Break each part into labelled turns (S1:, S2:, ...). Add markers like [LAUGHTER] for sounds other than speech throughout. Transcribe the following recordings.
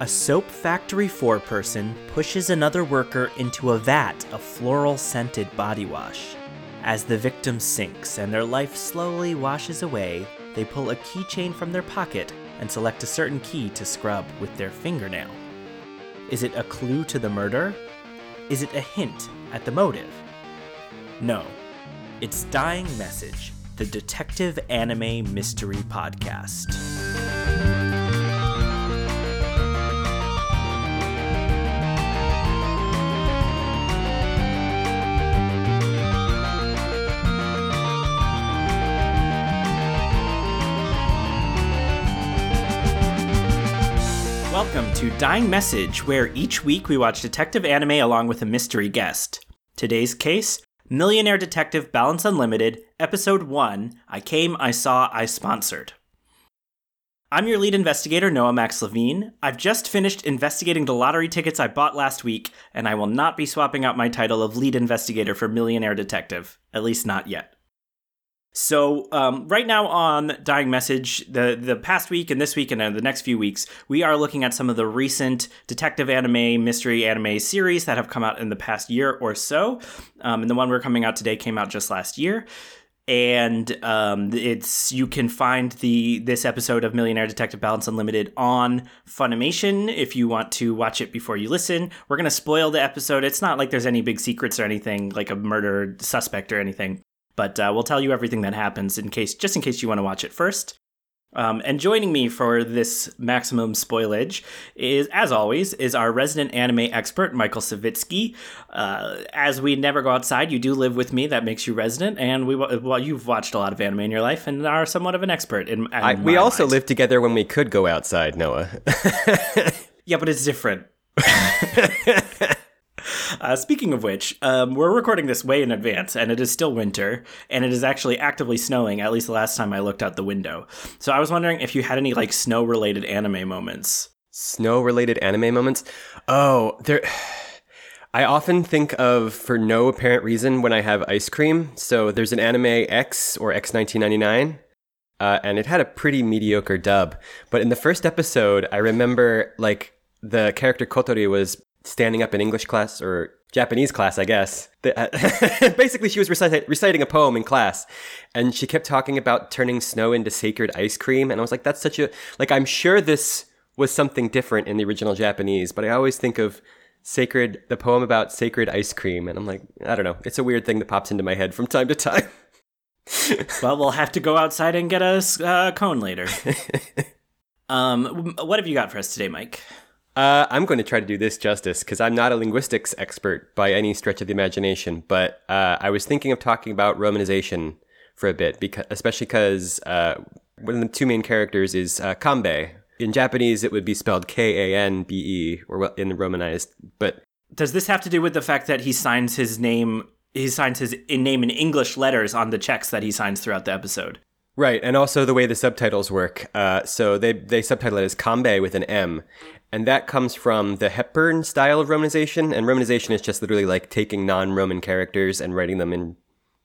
S1: A soap factory foreperson pushes another worker into a vat of floral scented body wash. As the victim sinks and their life slowly washes away, they pull a keychain from their pocket and select a certain key to scrub with their fingernail. Is it a clue to the murder? Is it a hint at the motive? No. It's Dying Message, the detective anime mystery podcast. To Dying Message, where each week we watch detective anime along with a mystery guest. Today's case Millionaire Detective Balance Unlimited, Episode 1 I Came, I Saw, I Sponsored. I'm your lead investigator, Noah Max Levine. I've just finished investigating the lottery tickets I bought last week, and I will not be swapping out my title of lead investigator for Millionaire Detective, at least not yet. So um, right now on Dying Message, the the past week and this week and uh, the next few weeks, we are looking at some of the recent detective anime, mystery anime series that have come out in the past year or so. Um, and the one we're coming out today came out just last year. And um, it's you can find the this episode of Millionaire Detective Balance Unlimited on Funimation if you want to watch it before you listen. We're gonna spoil the episode. It's not like there's any big secrets or anything, like a murder suspect or anything but uh, we'll tell you everything that happens in case, just in case you want to watch it first. Um, and joining me for this maximum spoilage is, as always, is our resident anime expert, Michael Savitsky. Uh, as we never go outside, you do live with me. That makes you resident, and we well, you've watched a lot of anime in your life and are somewhat of an expert. In, in
S2: I, we also mind. lived together when we could go outside, Noah. [LAUGHS]
S1: yeah, but it's different. [LAUGHS] Uh, speaking of which, um, we're recording this way in advance, and it is still winter, and it is actually actively snowing. At least the last time I looked out the window. So I was wondering if you had any like snow-related anime moments.
S2: Snow-related anime moments? Oh, there. [SIGHS] I often think of for no apparent reason when I have ice cream. So there's an anime X or X 1999. Uh, and it had a pretty mediocre dub. But in the first episode, I remember like the character Kotori was standing up in English class or Japanese class, I guess. [LAUGHS] Basically, she was reciting a poem in class, and she kept talking about turning snow into sacred ice cream. And I was like, that's such a like. I'm sure this was something different in the original Japanese, but I always think of sacred the poem about sacred ice cream, and I'm like, I don't know. It's a weird thing that pops into my head from time to time. [LAUGHS]
S1: well, we'll have to go outside and get a uh, cone later. [LAUGHS] um, what have you got for us today, Mike?
S2: Uh, I'm going to try to do this justice because I'm not a linguistics expert by any stretch of the imagination. But uh, I was thinking of talking about romanization for a bit, because especially because uh, one of the two main characters is uh, Kanbei. In Japanese, it would be spelled K A N B E, or in the romanized. But
S1: does this have to do with the fact that he signs his name? He signs his name in English letters on the checks that he signs throughout the episode.
S2: Right, and also the way the subtitles work. Uh, so they they subtitle it as Kambe with an M, and that comes from the Hepburn style of romanization. And romanization is just literally like taking non-Roman characters and writing them in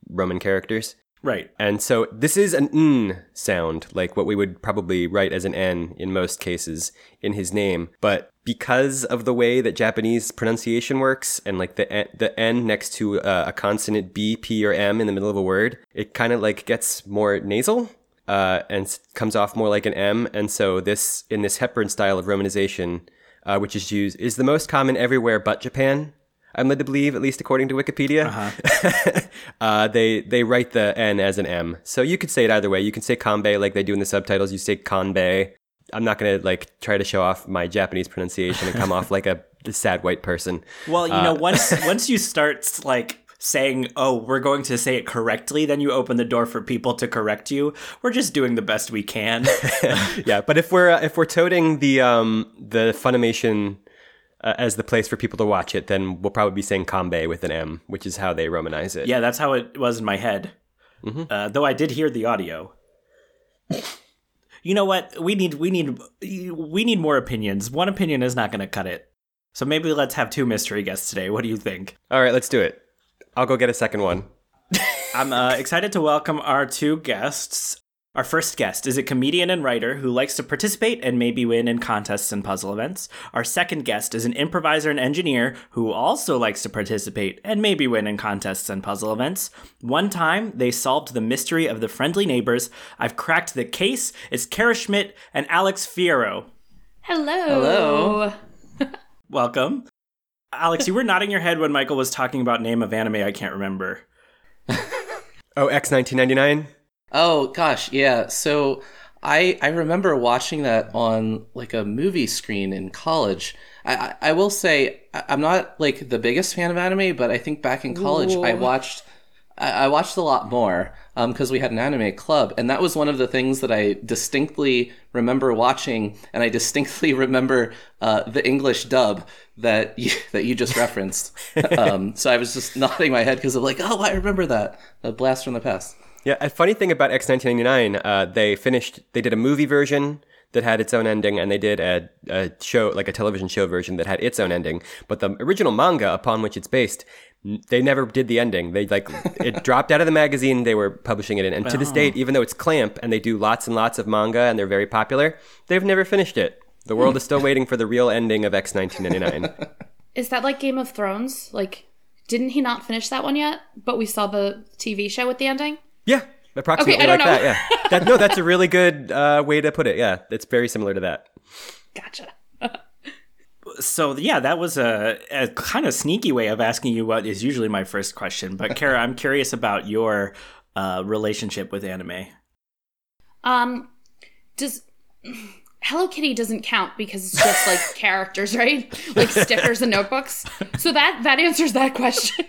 S2: Roman characters.
S1: Right.
S2: And so this is an n sound, like what we would probably write as an n in most cases in his name. But because of the way that Japanese pronunciation works, and like the n, the n next to uh, a consonant b, p, or m in the middle of a word, it kind of like gets more nasal uh, and comes off more like an M. And so this in this Hepburn style of romanization, uh, which is used, is the most common everywhere but Japan. I'm led to believe, at least according to Wikipedia. Uh-huh. [LAUGHS] uh, they they write the N as an M, so you could say it either way. You can say Kanbei like they do in the subtitles. You say Kanbei. I'm not gonna like try to show off my Japanese pronunciation and come off [LAUGHS] like a sad white person.
S1: Well, you know, uh, once [LAUGHS] once you start like saying, "Oh, we're going to say it correctly," then you open the door for people to correct you. We're just doing the best we can. [LAUGHS]
S2: yeah, but if we're uh, if we're toting the um the Funimation uh, as the place for people to watch it, then we'll probably be saying Kambe with an M, which is how they romanize it.
S1: Yeah, that's how it was in my head. Mm-hmm. Uh, though I did hear the audio. you know what? We need we need we need more opinions. One opinion is not going to cut it. So maybe let's have two mystery guests today. What do you think?
S2: All right, let's do it. I'll go get a second one.
S1: I'm uh, excited to welcome our two guests. Our first guest is a comedian and writer who likes to participate and maybe win in contests and puzzle events. Our second guest is an improviser and engineer who also likes to participate and maybe win in contests and puzzle events. One time, they solved the mystery of the friendly neighbors. I've cracked the case. It's Kara Schmidt and Alex Fierro.
S3: Hello.
S4: Hello.
S1: Welcome. Alex, you were nodding your head when Michael was talking about name of anime I can't remember.
S2: Oh, X 1999?
S4: Oh gosh, yeah. So I I remember watching that on like a movie screen in college. I I, I will say I- I'm not like the biggest fan of anime, but I think back in college I watched I, I watched a lot more because we had an anime club, and that was one of the things that I distinctly remember watching, and I distinctly [LAUGHS] remember uh, the English dub that [LAUGHS] you, that you just referenced. um, so I was just nodding my head because of like, oh, I remember that a blast from the past.
S2: Yeah, a funny thing about X 1999, uh, they finished, they did a movie version that had its own ending, and they did a, a show, like a television show version that had its own ending. But the original manga upon which it's based, they never did the ending. They like [LAUGHS] it dropped out of the magazine they were publishing it in, and to this date, even though it's Clamp and they do lots and lots of manga and they're very popular, they've never finished it. The world is still waiting for the real ending of X 1999.
S3: Is that like Game of Thrones? Like, didn't he not finish that one yet? But we saw the TV show with the ending?
S2: Yeah, approximately
S3: Okay, I don't
S2: like
S3: know.
S2: that. Yeah, that, no, that's a really good uh, way to put it. Yeah, it's very similar to that.
S3: Gotcha.
S1: So yeah, that was a, a kind of sneaky way of asking you what is usually my first question. But Kara, I'm curious about your uh, relationship with anime.
S3: Um, does Hello Kitty doesn't count because it's just like [LAUGHS] characters, right? Like stickers and notebooks. So that that answers that question.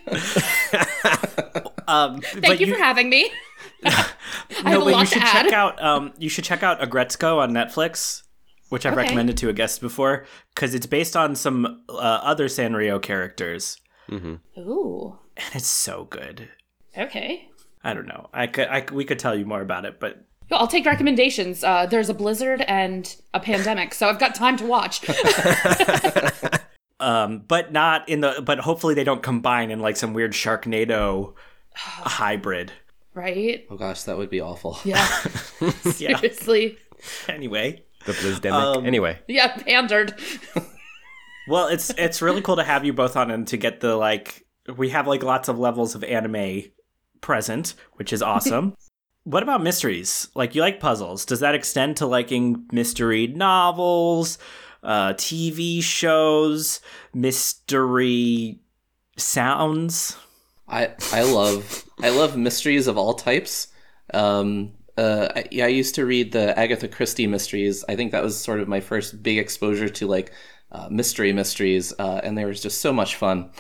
S1: Um,
S3: Thank you, for having me. [LAUGHS] [LAUGHS] I have
S1: no,
S3: a
S1: but you
S3: lot
S1: should
S3: to
S1: check
S3: add.
S1: out. Um, you should check out Aggretsuko on Netflix, which I've
S3: Okay.
S1: recommended to a guest before, because it's based on some uh, other Sanrio characters,
S3: Ooh.
S1: and it's so good.
S3: Okay.
S1: I don't know. I could. I could- we could tell you more about it, but
S3: Yo, I'll take recommendations. Uh, there's a blizzard and a pandemic, so I've got time to watch. [LAUGHS]
S1: um, but not in the. But hopefully they don't combine in like some weird Sharknado [SIGHS] hybrid.
S3: right?
S4: Oh gosh, that would be awful.
S3: Yeah. [LAUGHS] [LAUGHS]
S1: Yeah.
S3: Seriously.
S1: Anyway.
S2: The Blizdemic.
S1: Um,
S2: anyway.
S3: Yeah, pandered.
S1: Well, it's it's really cool to have you both on and to get the like we have like lots of levels of anime present, which is awesome. What about mysteries? Like you like puzzles. Does that extend to liking mystery novels, uh TV shows, mystery sounds?
S4: I I love I love mysteries of all types. Um, uh, I, yeah, I used to read the Agatha Christie mysteries. I think that was sort of my first big exposure to like uh, mystery mysteries, uh, and they were just so much fun.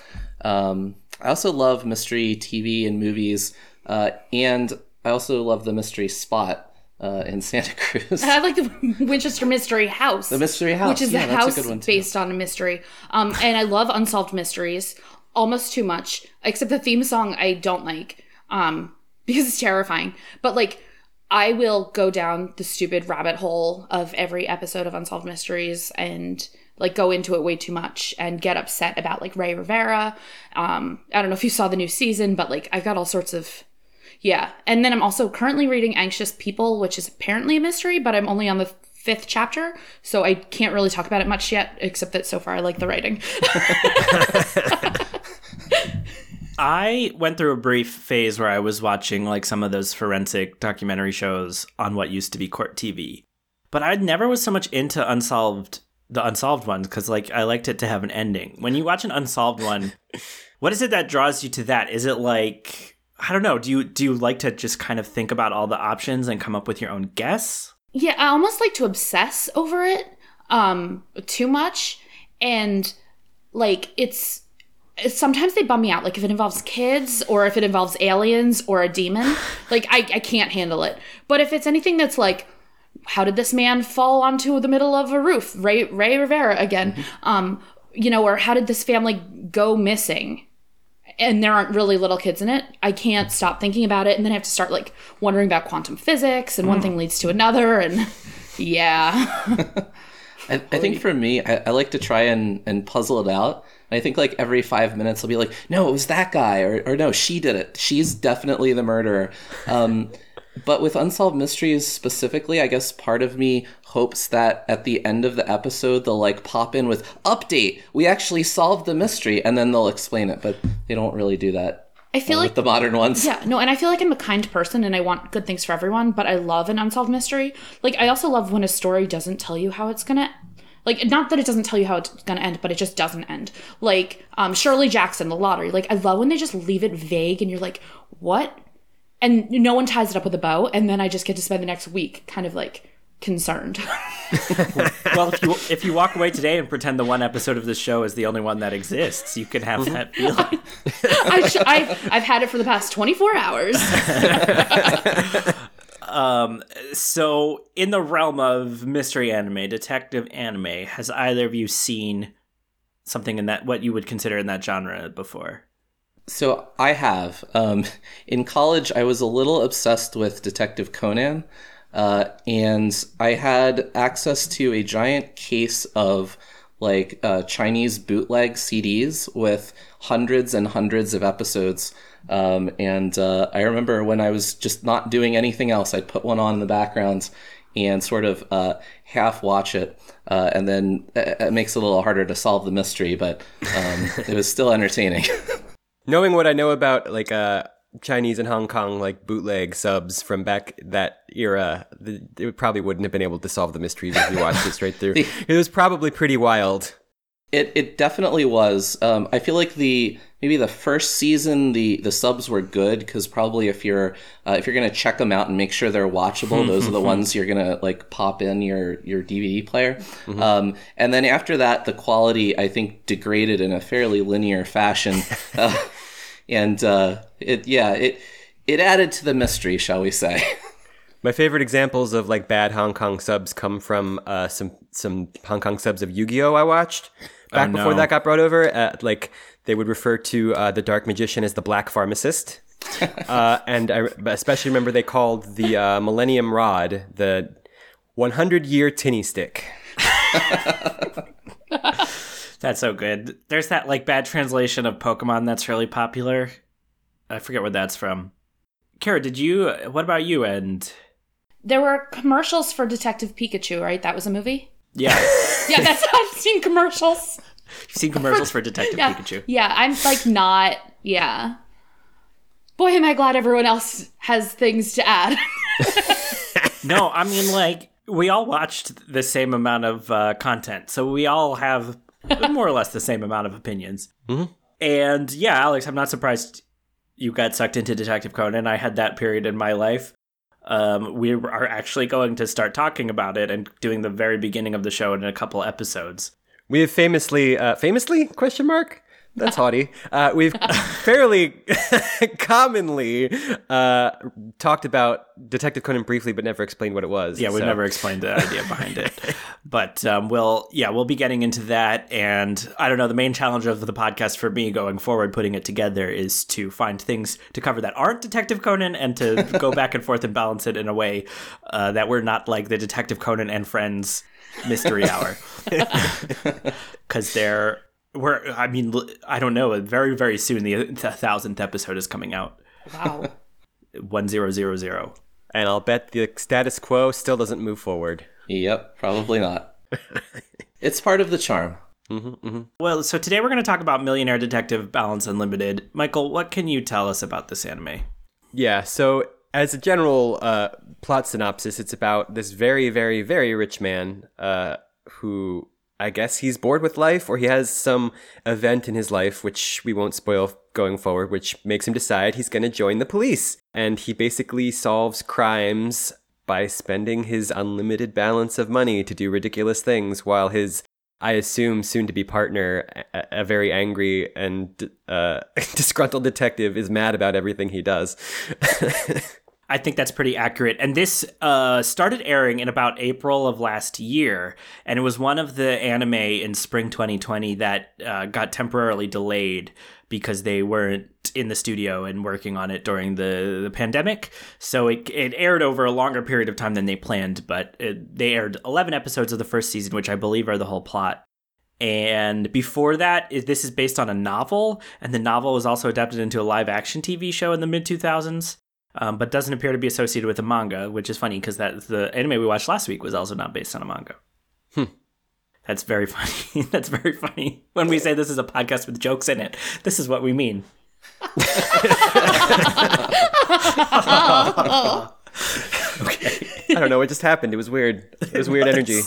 S4: Um, I also love mystery TV and movies, uh, and I also love the mystery spot uh, in Santa Cruz.
S3: I like the [LAUGHS] Winchester Mystery House.
S4: The Mystery House,
S3: Which is
S4: yeah,
S3: the house based on a mystery. Um, and I love unsolved mysteries almost too much, except the theme song I don't like um, [LAUGHS] because it's terrifying. But like, I will go down the stupid rabbit hole of every episode of Unsolved Mysteries and like go into it way too much and get upset about like Ray Rivera. Um, I don't know if you saw the new season, but like I've got all sorts of yeah. And then I'm also currently reading Anxious People, which is apparently a mystery, but I'm only on the fifth chapter, so I can't really talk about it much yet, except that so far I like the writing. [LAUGHS] [LAUGHS]
S1: I went through a brief phase where I was watching like some of those forensic documentary shows on what used to be court TV. But I never was so much into unsolved the unsolved ones cuz like I liked it to have an ending. When you watch an unsolved one, [LAUGHS] what is it that draws you to that? Is it like I don't know, do you do you like to just kind of think about all the options and come up with your own guess?
S3: yeah, I almost like to obsess over it um too much. And like it's sometimes they bum me out. Like if it involves kids or if it involves aliens or a demon [LAUGHS] like I, I can't handle it. But if it's anything that's like how did this man fall onto the middle of a roof? Ray ray rivera again. Um you know or how did this family go missing and there aren't really little kids in it i can't stop thinking about it and then i have to start like wondering about quantum physics and one thing leads to another and [LAUGHS] yeah [LAUGHS]
S4: I, I think for me, I, I like to try and, and puzzle it out. I think like every five minutes, I'll be like, no, it was that guy, or, or no, she did it. She's definitely the murderer. Um, But with Unsolved Mysteries specifically, I guess part of me hopes that at the end of the episode they'll like pop in with update. We actually solved the mystery, and then they'll explain it. But they don't really do that
S3: I feel
S4: with
S3: like
S4: the modern ones.
S3: Yeah, no, and I feel like I'm a kind person and I want good things for everyone, but I love an unsolved mystery. Like I also love when a story doesn't tell you how it's gonna like not that it doesn't tell you how it's gonna end, but it just doesn't end. Like um Shirley Jackson, the lottery. Like I love when they just leave it vague and you're like, what? And no one ties it up with a bow, and then I just get to spend the next week kind of like concerned. [LAUGHS]
S1: well, if you if you walk away today and pretend the one episode of this show is the only one that exists, you can have mm-hmm. that feeling.
S3: I sh- I've, I've had it for the past 24 hours. [LAUGHS]
S1: Um, so, in the realm of mystery anime, detective anime, has either of you seen something in that what you would consider in that genre before?
S4: So I have. Um, [LAUGHS] in college, I was a little obsessed with Detective Conan, uh, and I had access to a giant case of like uh, Chinese bootleg CDs with hundreds and hundreds of episodes. Um, and uh, I remember when I was just not doing anything else, I'd put one on in the background and sort of uh, half watch it. Uh, and then it it makes it a little harder to solve the mystery, but um, [LAUGHS] it was still entertaining. [LAUGHS]
S2: Knowing what I know about like uh Chinese and Hong Kong like bootleg subs from back that era, the, it probably wouldn't have been able to solve the mysteries if you watched it straight through. [LAUGHS] It was probably pretty wild.
S4: It it definitely was. Um, I feel like the maybe the first season the the subs were good because probably if you're uh, if you're gonna check them out and make sure they're watchable, those are the [LAUGHS] ones you're gonna like pop in your your DVD player. Um, and then after that, the quality I think degraded in a fairly linear fashion, [LAUGHS] uh, and uh, it yeah it it added to the mystery, shall we say? [LAUGHS]
S2: My favorite examples of like bad Hong Kong subs come from uh, some some Hong Kong subs of Yu-Gi-Oh! I watched back
S1: Oh,
S2: before that got brought over. Uh, like they would refer to uh, the Dark Magician as the Black Pharmacist, [LAUGHS] uh, and I especially remember they called the uh, Millennium Rod the 100 Year Tinny Stick. [LAUGHS]
S1: That's so good. There's that like bad translation of Pokemon that's really popular. I forget where that's from. Kara, did you? What about you? And
S3: there were commercials for Detective Pikachu, right? That was a movie?
S1: yeah, [LAUGHS]
S3: Yeah, that's I've seen commercials.
S1: you've seen commercials for Detective [LAUGHS]
S3: Yeah.
S1: Pikachu.
S3: Yeah, I'm like not yeah. Boy, am I glad everyone else has things to add. [LAUGHS]
S1: No, I mean like we all watched the same amount of uh, content, so we all have more or less the same amount of opinions. And yeah, Alex, I'm not surprised you got sucked into Detective Conan. I had that period in my life. Um, we are actually going to start talking about it and doing the very beginning of the show in a couple episodes.
S2: We have famously, uh, famously question mark. That's haughty. Uh, we've [LAUGHS] fairly [LAUGHS] commonly uh, talked about Detective Conan briefly, but never explained what it was.
S1: Yeah, we've never explained the idea behind it, [LAUGHS] but um, we'll yeah we'll be getting into that. And I don't know, the main challenge of the podcast for me going forward, putting it together, is to find things to cover that aren't Detective Conan, and to go back and forth and balance it in a way uh, that we're not like the Detective Conan and Friends mystery hour, because they're we're I mean I don't know, very very soon the thousandth episode is coming out,
S3: wow. [LAUGHS]
S1: one zero zero zero.
S2: And I'll bet the status quo still doesn't move forward.
S4: yep, probably not. [LAUGHS] it's part of the charm.
S1: Well, so today we're going to talk about Millionaire Detective Balance Unlimited. Michael, what can you tell us about this anime?
S2: Yeah, so as a general uh, plot synopsis, it's about this very, very, very rich man uh, who I guess he's bored with life or he has some event in his life, which we won't spoil going forward, which makes him decide he's going to join the police. And he basically solves crimes by spending his unlimited balance of money to do ridiculous things while his I assume soon to be partner, a, very angry and uh, [LAUGHS] disgruntled detective, is mad about everything he does. [LAUGHS]
S1: I think that's pretty accurate. And this uh, started airing in about April of last year, and it was one of the anime in spring 2020 that uh, got temporarily delayed because they weren't in the studio and working on it during the, the pandemic. So it, it aired over a longer period of time than they planned, but it, they aired 11 episodes of the first season, which I believe are the whole plot. And before that, this is based on a novel, and the novel was also adapted into a live action TV show in the mid 2000s. Um, but doesn't appear to be associated with a manga, which is funny because that the anime we watched last week was also not based on a manga. That's very [LAUGHS] funny. That's very funny. When we say this is a podcast with jokes in it, this is what we mean. [LAUGHS] okay.
S2: I don't know what just happened. It was weird. It was weird [LAUGHS] energy.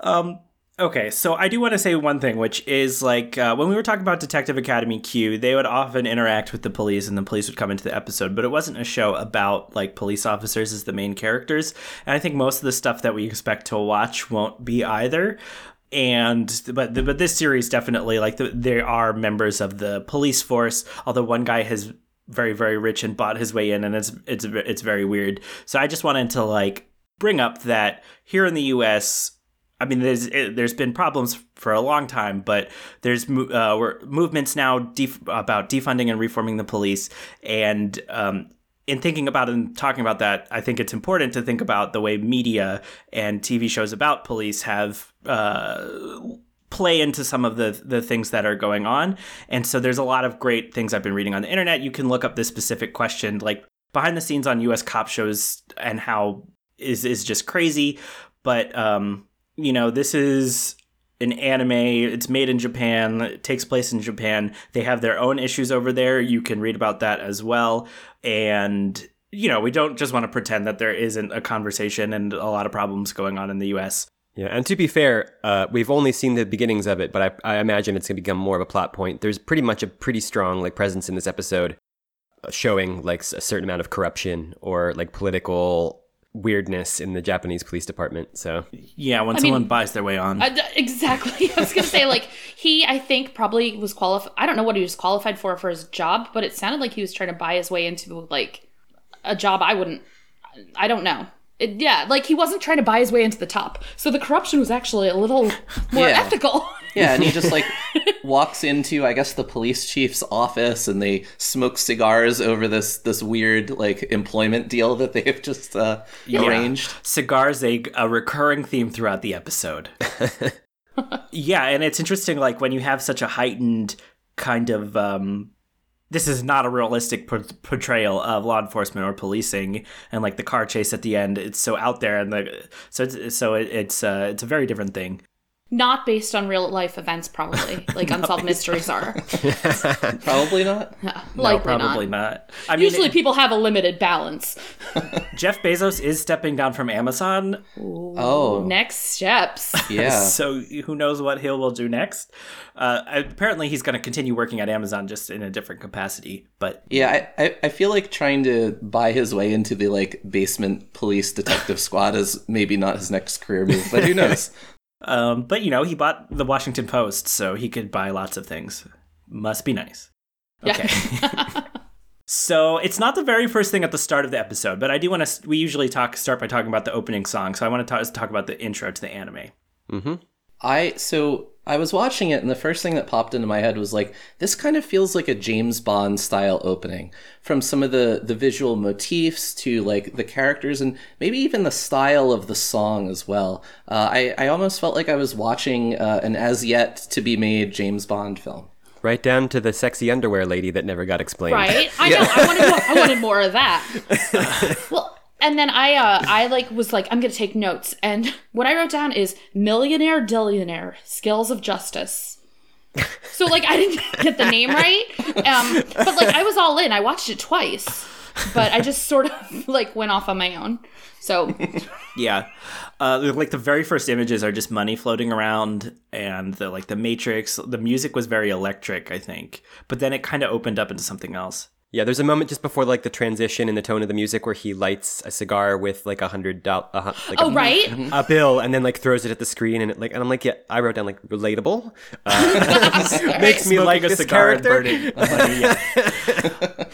S1: um okay so i do want to say one thing which is like uh, when we were talking about detective academy q they would often interact with the police and the police would come into the episode but it wasn't a show about like police officers as the main characters. And i think most of the stuff that we expect to watch won't be either. And but but this series definitely like the, there are members of the police force although one guy has very very rich and bought his way in and it's it's it's very weird. So i just wanted to like bring up that here in the us I mean, there's there's been problems for a long time, but there's uh, movements now def- about defunding and reforming the police, and um, in thinking about and talking about that, I think it's important to think about the way media and TV shows about police have uh, play into some of the the things that are going on. And so there's a lot of great things I've been reading on the internet. You can look up this specific question, like behind the scenes on U.S. cop shows, and how is is just crazy. But um, you know, this is an anime. It's made in Japan. It takes place in Japan. They have their own issues over there. You can read about that as well. And you know, we don't just want to pretend that there isn't a conversation and a lot of problems going on in the U.S.
S2: Yeah, and to be fair, uh, we've only seen the beginnings of it, but I, I imagine it's going to become more of a plot point. There's pretty much a pretty strong like presence in this episode, uh, showing like a certain amount of corruption or like political weirdness in the Japanese police department. So
S1: yeah, when I someone mean, buys their way on,
S3: uh, exactly. [LAUGHS] I was gonna say like he, I think probably was qualified. I don't know what he was qualified for for his job, but it sounded like he was trying to buy his way into like a job I wouldn't. I don't know. It, yeah, like he wasn't trying to buy his way into the top. So the corruption was actually a little more
S4: yeah.
S3: ethical.
S4: yeah, and he just like [LAUGHS] walks into I guess the police chief's office and they smoke cigars over this this weird like employment deal that they've just uh, yeah. arranged.
S1: Cigars a, a recurring theme throughout the episode. [LAUGHS] yeah, and it's interesting like when you have such a heightened kind of um this is not a realistic portrayal of law enforcement or policing and like the car chase at the end it's so out there and the so it's so it, it's uh, it's a very different thing
S3: not based on real life events probably [LAUGHS] like unsolved mysteries are. [LAUGHS]
S4: Probably not?
S3: Yeah, no,
S1: probably not, not.
S3: I mean, usually it, people have a limited balance. [LAUGHS]
S1: Jeff bezos is stepping down from amazon.
S3: Ooh, oh. next steps.
S4: Yeah.
S1: So who knows what he will do next? Uh, apparently he's going to continue working at amazon just in a different capacity but
S4: yeah I, I feel like trying to buy his way into the like basement police detective squad is maybe not his next career move but who knows
S1: um, but you know, he bought the Washington Post, so he could buy lots of things. Must be nice. Okay. Yeah. [LAUGHS] so it's not the very first thing at the start of the episode, but I do want to. We usually talk start by talking about the opening song, so I want to talk, talk about the intro to the anime.
S2: Mm-hmm.
S4: I so I was watching it, and the first thing that popped into my head was like, this kind of feels like a James Bond style opening. From some of the the visual motifs to like the characters, and maybe even the style of the song as well. Uh, I I almost felt like I was watching uh, an as yet to be made James Bond film.
S2: Right down to the sexy underwear lady that never got explained.
S3: Right? [LAUGHS] I know. I wanted, more, I wanted more of that. [LAUGHS] well, and then I uh I like was like I'm gonna take notes and [LAUGHS] what I wrote down is millionaire dillionaire skills of justice. So like I didn't [LAUGHS] get the name right, um, but like I was all in. I watched it twice, but I just sort of [LAUGHS] like went off on my own. So
S1: yeah, uh, like the very first images are just money floating around, and the like the Matrix. The music was very electric, I think, but then it kind of opened up into something else.
S2: Yeah, there's a moment just before like the transition in the tone of the music where he lights a cigar with like a hundred dollar, uh, like
S3: oh
S2: a,
S3: right, [LAUGHS]
S2: a bill, and then like throws it at the screen, and it like, and I'm like, yeah, I wrote down like relatable. Uh, [LAUGHS] [LAUGHS] makes me like a cigar character.
S1: yeah.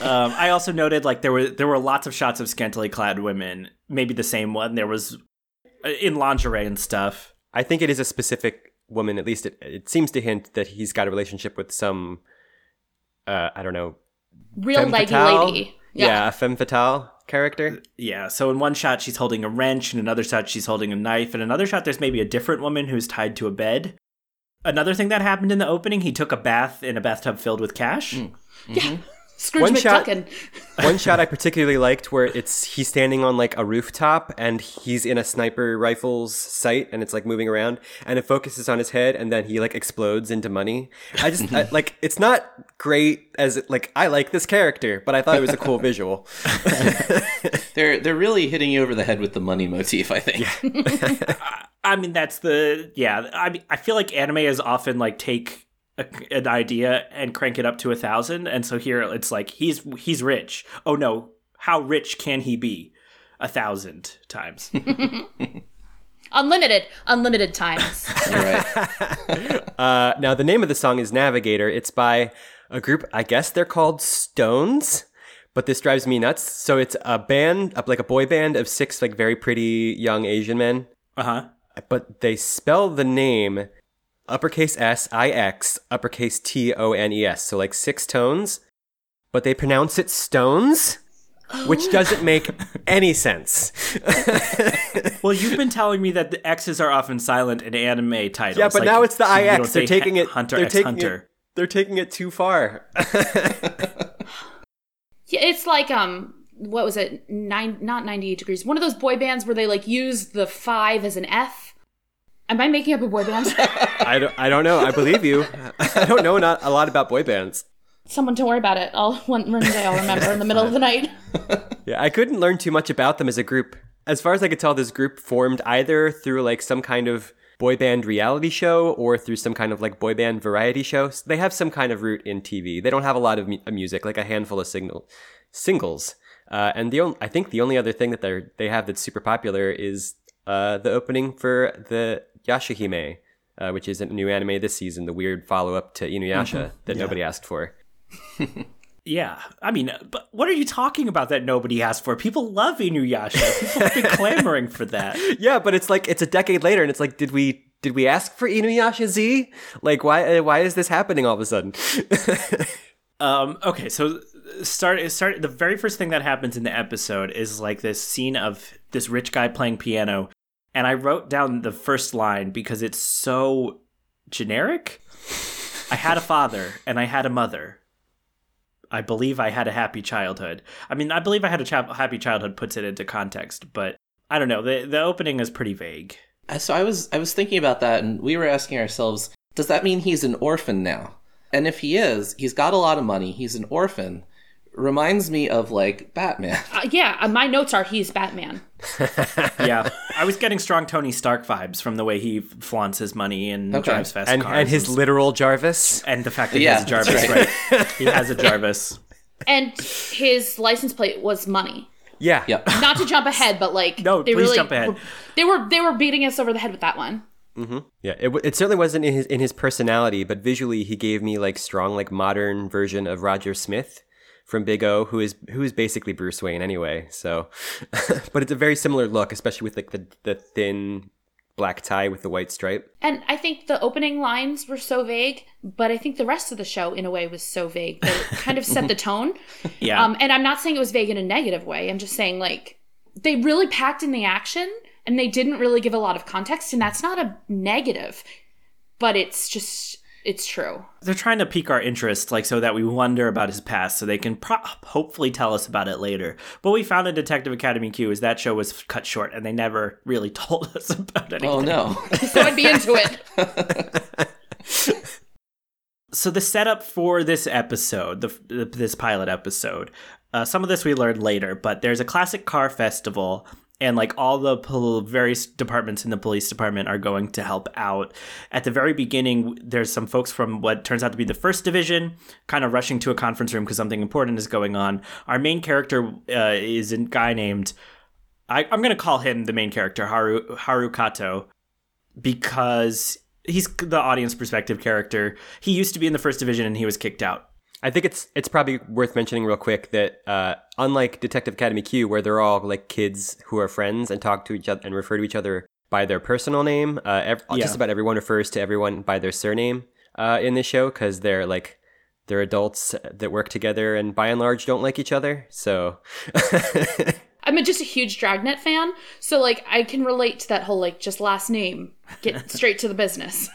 S1: um, I also noted like there were there were lots of shots of scantily clad women. Maybe the same one. There was uh, in lingerie and stuff.
S2: I think it is a specific woman. At least it, it seems to hint that he's got a relationship with some. Uh, I don't know
S3: real leggy lady.
S2: Yeah. yeah, a femme fatale character.
S1: Yeah. So in one shot she's holding a wrench, in another shot she's holding a knife, in another shot there's maybe a different woman who's tied to a bed. Another thing that happened in the opening, he took a bath in a bathtub filled with cash.
S3: Mm. Mm-hmm. Yeah. Scrooge
S2: One shot- [LAUGHS] One shot I particularly liked where it's he's standing on like a rooftop and he's in a sniper rifle's sight and it's like moving around and it focuses on his head and then he like explodes into money. I just I, [LAUGHS] like it's not great as it, like I like this character, but I thought it was a cool [LAUGHS] visual.
S4: They're they're really hitting you over the head with the money motif. I think.
S1: I mean, that's the yeah. I mean, I feel like anime is often like take a, an idea and crank it up to a thousand, and so here it's like he's he's rich. Oh no, how rich can he be? A thousand times. [LAUGHS] [LAUGHS]
S3: Unlimited, unlimited times.
S4: All right. [LAUGHS]
S2: Uh, now the name of the song is Navigator. It's by a group. I guess they're called Stones. But this drives me nuts. So it's a band, like a boy band of six like very pretty young Asian men.
S1: Uh huh.
S2: but they spell the name uppercase S I X uppercase T O N E S. So like six tones, but they pronounce it stones, which [GASPS] doesn't make any sense. [LAUGHS]
S1: Well, you've been telling me that the X's are often silent in anime titles.
S2: yeah, but
S1: like,
S2: now it's the IX. They're taking it.
S1: Hunter
S2: they're
S1: X
S2: taking
S1: Hunter.
S2: It, they're taking it too far. [LAUGHS]
S3: Yeah, it's like um, what was it? Nine, not ninety-eight degrees. One of those boy bands where they like use the five as an F. Am I making up a boy band? [LAUGHS]
S2: I don't. I don't know. I believe you. [LAUGHS] I don't know not a lot about boy bands.
S3: Someone, don't worry about it. I'll one, one day I'll remember in the middle of the night. [LAUGHS]
S2: Yeah, I couldn't learn too much about them as a group. As far as I could tell, this group formed either through like some kind of boy band reality show or through some kind of like boy band variety show. So they have some kind of root in TV. They don't have a lot of mu- music, like a handful of single singles. Uh, and the only, I think the only other thing that they they have that's super popular is uh, the opening for the Yashahime, uh, which is a new anime this season, the weird follow up to Inuyasha that nobody asked for. [LAUGHS]
S1: Yeah, I mean, but what are you talking about that nobody asked for? People love Inuyasha. People have been [LAUGHS] clamoring for that.
S2: Yeah, but it's like it's a decade later, and it's like, did we did we ask for Inuyasha Z? Like, why why is this happening all of a sudden? [LAUGHS]
S1: Um, okay, so start start the very first thing that happens in the episode is like this scene of this rich guy playing piano, and I wrote down the first line because it's so generic. I had a father and I had a mother. I believe I had a happy childhood. I mean, I believe I had a happy childhood puts it into context, but I don't know. The the opening is pretty vague.
S4: Uh, So I was I was thinking about that, and we were asking ourselves, does that mean he's an orphan now? And if he is, he's got a lot of money. He's an orphan. Reminds me of like Batman. [LAUGHS]
S3: Uh, yeah, uh, my notes are he's Batman. [LAUGHS]
S1: Yeah, I was getting strong Tony Stark vibes from the way he flaunts his money and
S4: Okay.
S1: drives fast
S2: and
S1: cars
S2: and his literal Jarvis.
S1: and the fact that
S4: Yeah,
S1: he has a Jarvis, right?
S4: right.
S1: he has a Jarvis. [LAUGHS]
S3: And his license plate was money.
S2: Yeah,
S4: Yep.
S3: Not to jump ahead, but like
S1: No,
S3: they
S1: please
S3: really
S1: jump ahead.
S3: Were, they were they were beating us over the head with that one.
S2: yeah. It, it certainly wasn't in his in his personality, but visually he gave me like strong like modern version of Roger Smith from Big O, who is who is basically Bruce Wayne anyway. So, [LAUGHS] but it's a very similar look, especially with like the the thin black tie with the white stripe.
S3: And I think the opening lines were so vague, but I think the rest of the show, in a way, was so vague that it kind of set the [LAUGHS] tone.
S1: Yeah.
S3: Um, and I'm not saying it was vague in a negative way. I'm just saying, like, they really packed in the action and they didn't really give a lot of context. And that's not a negative, but it's just, it's true.
S1: They're trying to pique our interest, like so that we wonder about his past, so they can pro- hopefully tell us about it later. But we found in Detective Academy Q is that show was cut short, and they never really [LAUGHS] told us about anything.
S4: Oh no. [LAUGHS]
S3: So I'd be into it. [LAUGHS]
S1: so the setup for this episode, the, this pilot episode, uh, some of this we learned later, but there's a classic car festival, and like all the pol- various departments in the police department are going to help out. At the very beginning, there's some folks from what turns out to be the first division, kind of rushing to a conference room because something important is going on. Our main character uh, is a guy named. I, I'm going to call him the main character, Haru Haru Kato, because he's the audience perspective character. He used to be in the first division and he was kicked out.
S2: I think it's it's probably worth mentioning real quick that uh, unlike Detective Academy Q, where they're all like kids who are friends and talk to each other and refer to each other by their personal name, uh, ev-
S1: Yeah.
S2: just about everyone refers to everyone by their surname uh, in this show because they're like they're adults that work together and by and large don't like each other. So [LAUGHS]
S3: I'm just a huge Dragnet fan. So, like, I can relate to that whole, like, just last name, get straight to the business.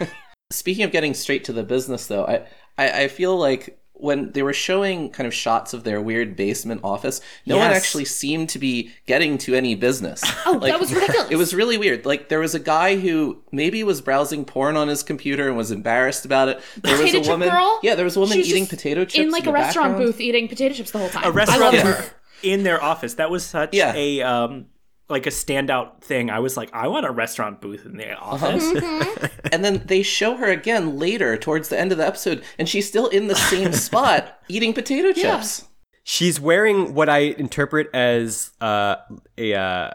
S3: [LAUGHS]
S4: Speaking of getting straight to the business, though, I, I, I feel like when they were showing kind of shots of their weird basement office, no one actually seemed to be getting to any business. [LAUGHS]
S3: Oh, that was ridiculous.
S4: It was really weird. Like there was a guy who maybe was browsing porn on his computer and was embarrassed about it. There was
S3: potato
S4: a
S3: chip
S4: woman.
S3: girl.
S4: Yeah, there was a woman
S3: She was
S4: eating potato chips
S3: in like
S4: the
S3: a restaurant
S4: background.
S3: booth eating potato chips the whole time.
S1: a restaurant
S3: I love her.
S1: in their office. That was such
S4: Yeah.
S1: a um like a standout thing. I was like, I want a restaurant booth in the office. [LAUGHS]
S4: And then they show her again later towards the end of the episode, and she's still in the same [LAUGHS] spot eating potato chips.
S2: She's wearing what I interpret as uh, a uh,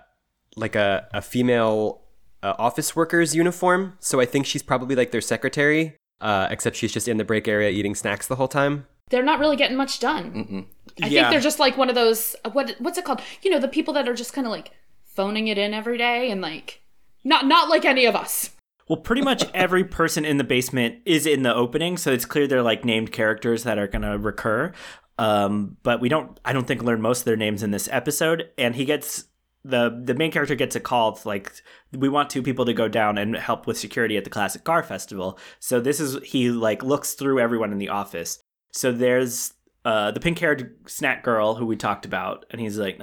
S2: like a, a female uh, office worker's uniform. So I think she's probably like their secretary, uh, except she's just in the break area eating snacks the whole time.
S3: They're not really getting much done. I
S1: Yeah.
S3: think they're just like one of those what what's it called? You know, the people that are just kind of like phoning it in every day and like not not like any of us.
S1: Well, pretty much every person in the basement is in the opening, so it's clear they're like named characters that are going to recur. Um, but we don't, I don't think, learn most of their names in this episode. And he gets the the main character gets a call to like we want two people to go down and help with security at the Classic Car Festival. So this is he like looks through everyone in the office. So there's uh, the pink haired snack girl who we talked about, and he's like,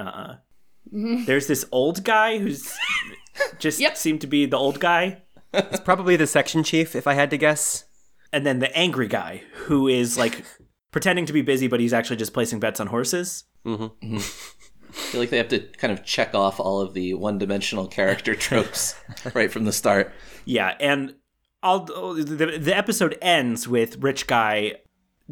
S1: There's this old guy who's just
S3: Yep.
S1: seemed to be the old guy
S2: It's probably the section chief, if I had to guess.
S1: and then the angry guy who is like pretending to be busy but he's actually just placing bets on horses mm-hmm. Mm-hmm.
S4: I feel like they have to kind of check off all of the one-dimensional character [LAUGHS] tropes right from the start.
S1: yeah and all the, the episode ends with rich guy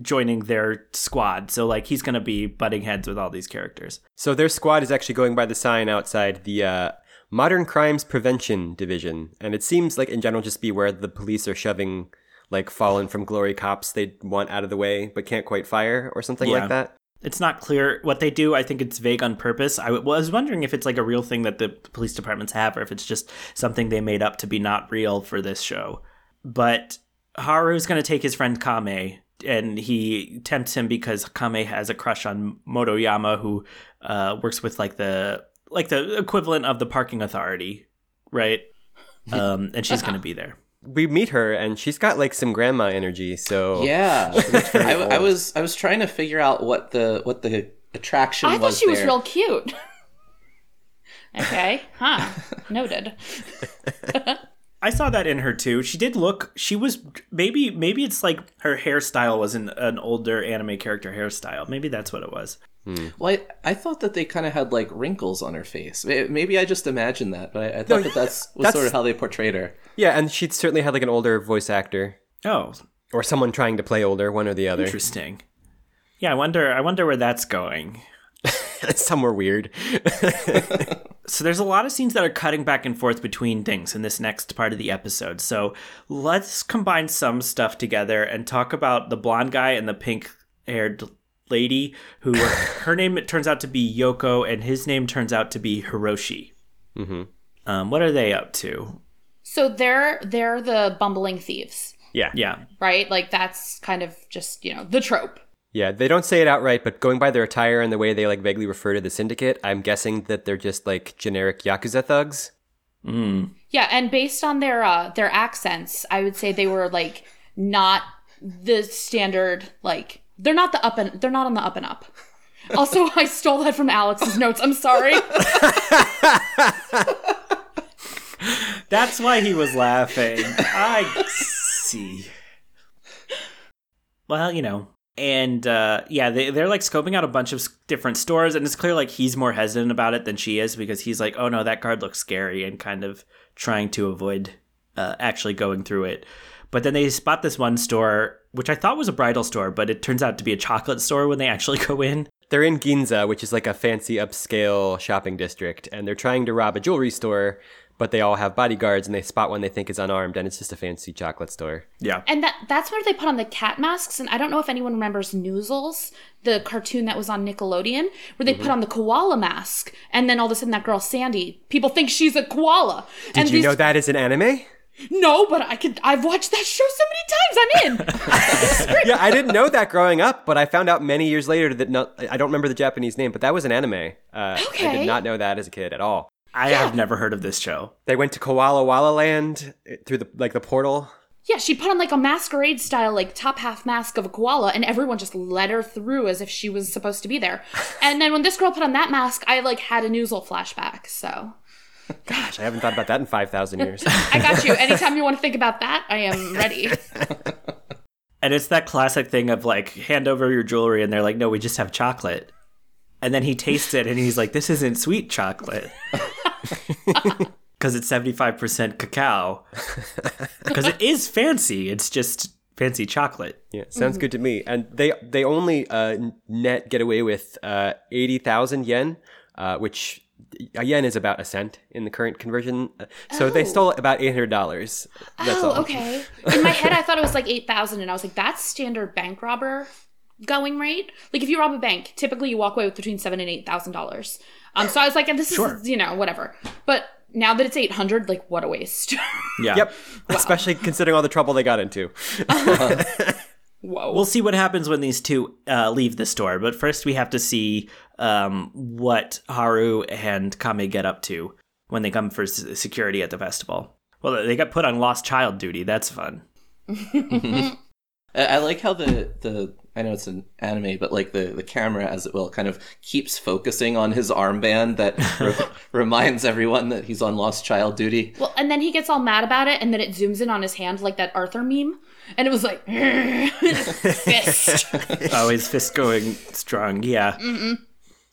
S1: joining their squad. So like he's gonna be butting heads with all these characters.
S2: So their squad is actually going by the sign outside the uh, Modern Crimes Prevention Division, and it seems like in general just be where the police are shoving like fallen from glory cops they want out of the way but can't quite fire or something
S1: Yeah.
S2: like that.
S1: it's not clear what they do. I think it's vague on purpose. I was wondering if it's like a real thing that the police departments have or if it's just something they made up to be not real for this show. But haru's going to take his friend kame and he tempts him because kame has a crush on motoyama who uh, works with like the like the equivalent of the parking authority right um, and she's going to be there
S2: We meet her and she's got like some grandma energy, so
S4: Yeah, [LAUGHS] I, I was I was trying to figure out what the what the attraction
S3: I thought
S4: was
S3: she was real cute. [LAUGHS] okay, huh? [LAUGHS] Noted.
S1: I saw that in her too. She did look. She was maybe maybe it's like her hairstyle was an, an older anime character hairstyle. Maybe that's what it was. Hmm.
S4: Well, I, I thought that they kind of had like wrinkles on her face. Maybe I just imagined that, but I, I thought that that's was
S2: that's-
S4: sort of how they portrayed her.
S2: yeah, and she'd certainly had like an older voice actor
S1: Oh,
S2: or someone trying to play older, one or the other.
S1: interesting. Yeah, I wonder. I wonder where that's going. [LAUGHS]
S2: Somewhere weird. [LAUGHS]
S1: So there's a lot of scenes that are cutting back and forth between things in this next part of the episode. So let's combine some stuff together and talk about the blonde guy and the pink-haired lady who [LAUGHS] her name it turns out to be Yoko and his name turns out to be Hiroshi. Mm-hmm. Um, what are they up to?
S3: So they're they're the bumbling thieves,
S2: yeah.
S1: Yeah,
S3: right? Like that's kind of just you know the trope.
S2: Yeah, they don't say it outright, but going by their attire and the way they like vaguely refer to the syndicate, I'm guessing that they're just like generic yakuza thugs.
S3: Yeah, and based on their uh their accents, I would say they were like not the standard like they're not the up and they're not on the up and up. [LAUGHS] Also, I stole that from Alex's notes. I'm sorry. [LAUGHS]
S1: that's why he was laughing. I see. Well, you know, and uh, yeah, they they're like scoping out a bunch of different stores, and it's clear like he's more hesitant about it than she is because he's like, oh no, that card looks scary, and kind of trying to avoid uh, actually going through it. But then they spot this one store, which I thought was a bridal store, but it turns out to be a chocolate store when they actually [LAUGHS] go in.
S2: They're in Ginza, which is like a fancy upscale shopping district, and they're trying to rob a jewelry store, but they all have bodyguards and they spot one they think is unarmed, and it's just a fancy chocolate store.
S1: Yeah.
S3: And that that's where they put on the cat masks. And I don't know if anyone remembers Noozles, the cartoon that was on Nickelodeon, where they
S2: Mm-hmm.
S3: put on the koala mask, and then all of a sudden that girl Sandy, people think she's a koala.
S2: Did
S3: and
S2: you
S3: these-
S2: know that is an anime?
S3: No, but I could. I've watched that show so many times. I'm in. [LAUGHS]
S2: yeah, I didn't know that growing up, but I found out many years later that not, I don't remember the Japanese name, but that was an anime. Uh, I did not know that as a kid at all.
S1: I have never heard of this show.
S2: They went to Koala Walla Land eh, through the like the portal.
S3: Yeah, she put on like a masquerade style, like top half mask of a koala, and everyone just let her through as if she was supposed to be there. [LAUGHS] And then when this girl put on that mask, I like had a Noozle flashback. So
S2: Gosh, I haven't thought about that in 5,000 years. [LAUGHS]
S3: I got you. Anytime you want to think about that, I am ready. [LAUGHS]
S1: And it's that classic thing of like, hand over your jewelry, and they're like, no, we just have chocolate. And then he tastes it and he's like, this isn't sweet chocolate. [LAUGHS] Because it's 75% cacao. [LAUGHS] Because it is fancy. It's just fancy chocolate.
S2: Yeah, sounds good to me. And they they only uh, net get away with uh, 80,000 yen, uh, which a yen is about a cent in the current conversion. Uh, So they
S3: Oh.
S2: stole about $800. That's
S3: oh,
S2: all.
S3: okay. In my head, I thought it was like 8,000, and I was like, that's standard bank robber going rate. Like, if you rob a bank, typically you walk away with between seven and $8,000. Um, so I was like, this
S1: Sure.
S3: is, you know, whatever. But now that it's 800, like, what a waste. [LAUGHS]
S1: Yeah.
S2: Yep. [LAUGHS] Especially considering all the trouble they got into. [LAUGHS]
S3: Whoa.
S1: We'll see what happens when these two uh, leave the store. But first, we have to see um, what Haru and Kame get up to when they come for s- security at the festival. Well, they got put on lost child duty. That's fun.
S4: I, I like how the the I know it's an anime, but like the the camera, as it will, kind of keeps focusing on his armband that [LAUGHS] re- reminds everyone that he's on lost child duty.
S3: Well, and then he gets all mad about it, and then it zooms in on his hand like that Arthur meme. And it was like, [LAUGHS] fist. [LAUGHS]
S1: oh, his fist going strong. Yeah.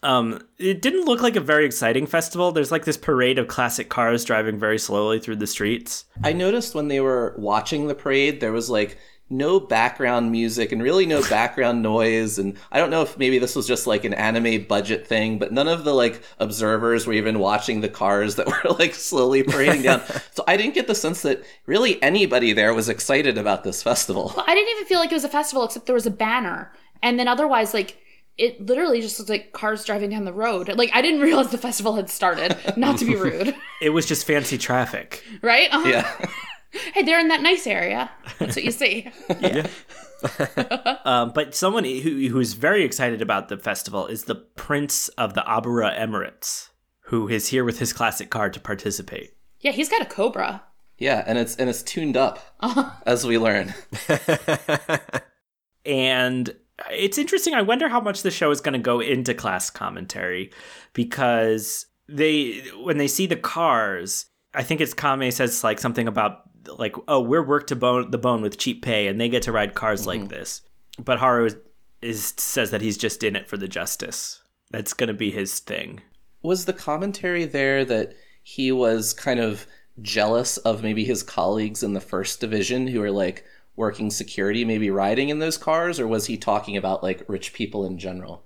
S1: Um, it didn't look like a very exciting festival. There's like this parade of classic cars driving very slowly through the streets.
S4: I noticed when they were watching the parade, there was like no background music and really no background [LAUGHS] noise. And I don't know if maybe this was just like an anime budget thing, but none of the like observers were even watching the cars that [LAUGHS] were like slowly parading down. [LAUGHS] So I didn't get the sense that really anybody there was excited about this festival.
S3: Well, I didn't even feel like it was a festival, except there was a banner. And then otherwise, like, it literally just looked like cars driving down the road. Like, I didn't realize the festival had started, not to be rude,
S1: It was just fancy traffic.
S3: right? Uh-huh.
S4: Yeah.
S3: Hey, they're in that nice area. That's what you see. [LAUGHS] [LAUGHS]
S1: Um, but someone who, who's very excited about the festival is the Prince of the Abura Emirates, who is here with his classic car to participate.
S3: Yeah, he's got a cobra.
S4: Yeah, and it's and it's tuned up as we learn. [LAUGHS]
S1: And it's interesting. I wonder how much the show is going to go into class commentary because they, when they see the cars, I think it's Kame says like something about like, oh, we're worked to bone the bone with cheap pay, and they get to ride cars like mm-hmm. this. But Haru is, is says that he's just in it for the justice. That's going to be his thing.
S4: Was the commentary there that he was kind of jealous of maybe his colleagues in the first division who are like working security, maybe riding in those cars, or was he talking about like rich people in general?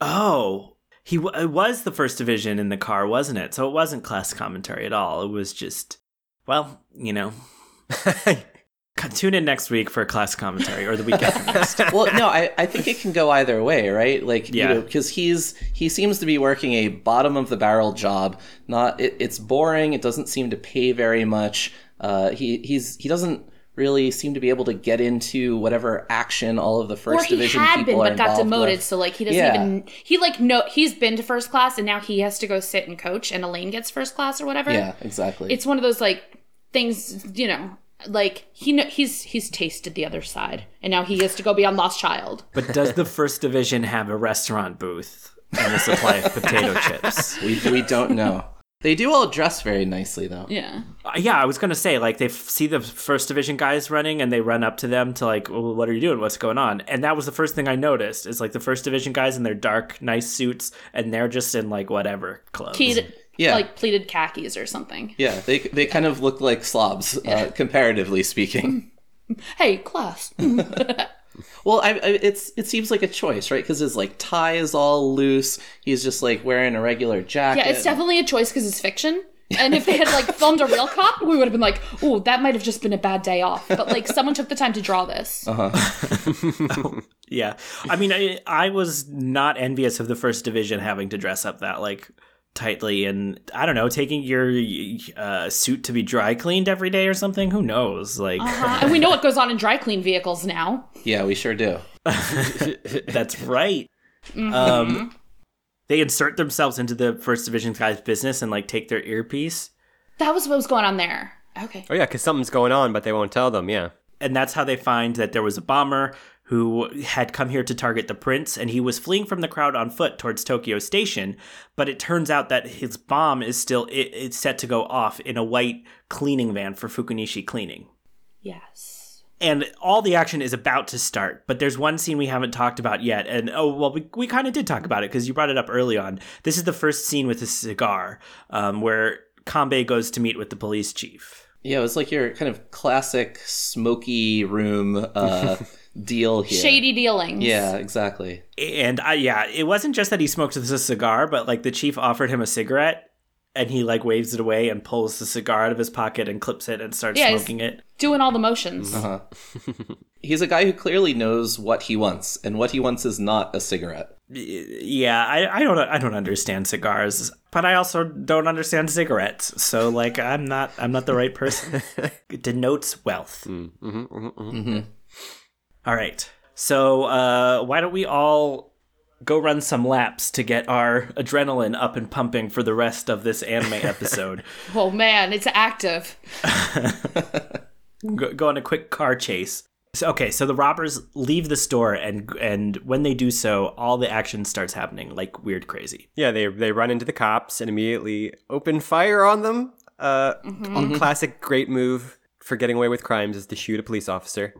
S1: Oh, he w- it was the first division in the car, wasn't it? So it wasn't class commentary at all. It was just, well, you know. [LAUGHS] Tune in next week for class commentary, or the week after next. [LAUGHS]
S4: well, no, I, I think it can go either way, right? Like,
S1: Yeah.
S4: you know, because he's he seems to be working a bottom of the barrel job. Not it, it's boring. It doesn't seem to pay very much. Uh, he he's he doesn't really seem to be able to get into whatever action all of the first
S3: or he
S4: division
S3: had been,
S4: people are
S3: but got demoted.
S4: with.
S3: So like he doesn't
S4: Yeah.
S3: even he like no he's been to first class and now he has to go sit and coach and Elaine gets first class or whatever.
S4: Yeah, exactly.
S3: It's one of those like things you know like he kn- he's he's tasted the other side and now he has to go be on Lost Child.
S1: But does the first division have a restaurant booth and a supply of potato [LAUGHS] chips?
S4: we we don't know. They do all dress very nicely though.
S3: Yeah.
S1: Uh, yeah, I was gonna say like they f- see the first division guys running and they run up to them to like, well, what are you doing? What's going on? And that was the first thing I noticed. Is like the first division guys in their dark, nice suits, and they're just in like whatever clothes.
S3: Pleated,
S4: Yeah.
S3: like pleated khakis or something.
S4: Yeah, they they kind of look like slobs, uh, comparatively speaking. [LAUGHS]
S3: Hey, class. [LAUGHS]
S4: Well, I, I, it's it seems like a choice, right? Because his like tie is all loose. He's just like wearing a regular jacket.
S3: Yeah, it's definitely a choice because it's fiction. And if they had like filmed a real cop, we would have been like, "Oh, that might have just been a bad day off." But like, someone took the time to draw this. Uh-huh. [LAUGHS]
S1: Yeah, I mean, I, I was not envious of the first division having to dress up that like tightly, and I don't know, taking your uh, suit to be dry cleaned every day or something. Who knows? Like,
S3: Uh, [LAUGHS] and we know what goes on in dry clean vehicles now.
S4: Yeah, we sure do. [LAUGHS]
S1: that's right. Um, they insert themselves into the first division guy's business and like take their earpiece.
S3: That was what was going on there. Okay.
S2: Oh yeah, because something's going on, but they won't tell them. Yeah.
S1: and that's how they find that there was a bomber who had come here to target the prince and he was fleeing from the crowd on foot towards tokyo station but it turns out that his bomb is still it, it's set to go off in a white cleaning van for fukunishi cleaning.
S3: Yes.
S1: and all the action is about to start but there's one scene we haven't talked about yet and oh well we, we kind of did talk about it because you brought it up early on. This is the first scene with a cigar um, where kambe goes to meet with the police chief
S4: Yeah, it was like your kind of classic smoky room uh, [LAUGHS] deal here.
S3: Shady dealings.
S4: Yeah, exactly.
S1: and I yeah, it wasn't just that he smoked a cigar, but like the chief offered him a cigarette, and he like waves it away and pulls the cigar out of his pocket and clips it and starts
S3: Yeah, he's-
S1: smoking it.
S3: Doing all the motions.
S4: Uh-huh. [LAUGHS] He's a guy who clearly knows what he wants, and what he wants is not a cigarette.
S1: Yeah, I, I don't I don't understand cigars, but I also don't understand cigarettes. So like I'm not I'm not the right person. [LAUGHS] it denotes wealth. Mm, mm-hmm, mm-hmm, mm-hmm, all right. So uh, why don't we all go run some laps to get our adrenaline up and pumping for the rest of this anime [LAUGHS] episode?
S3: Oh man, it's active. [LAUGHS]
S1: go, go on a quick car chase. So, okay, so the robbers leave the store, and and when they do so, all the action starts happening like weird, crazy.
S2: Yeah, they they run into the cops and immediately open fire on them. Uh,
S3: Mm-hmm.
S2: a classic great move for getting away with crimes is to shoot a police officer.